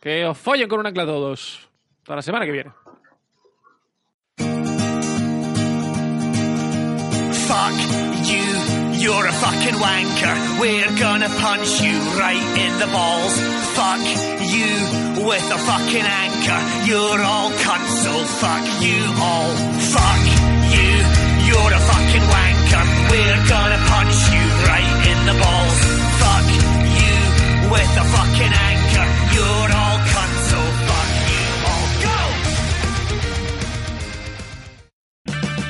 Que os follen con un ancla todos. Hasta la semana que viene. Fuck you're a fucking wanker. We're gonna punch you right in the balls. Fuck you with a fucking anchor. You're all cunts, so fuck you all. Fuck you, you're a fucking wanker. We're gonna punch you right in the balls. Fuck you with a fucking anchor. You're all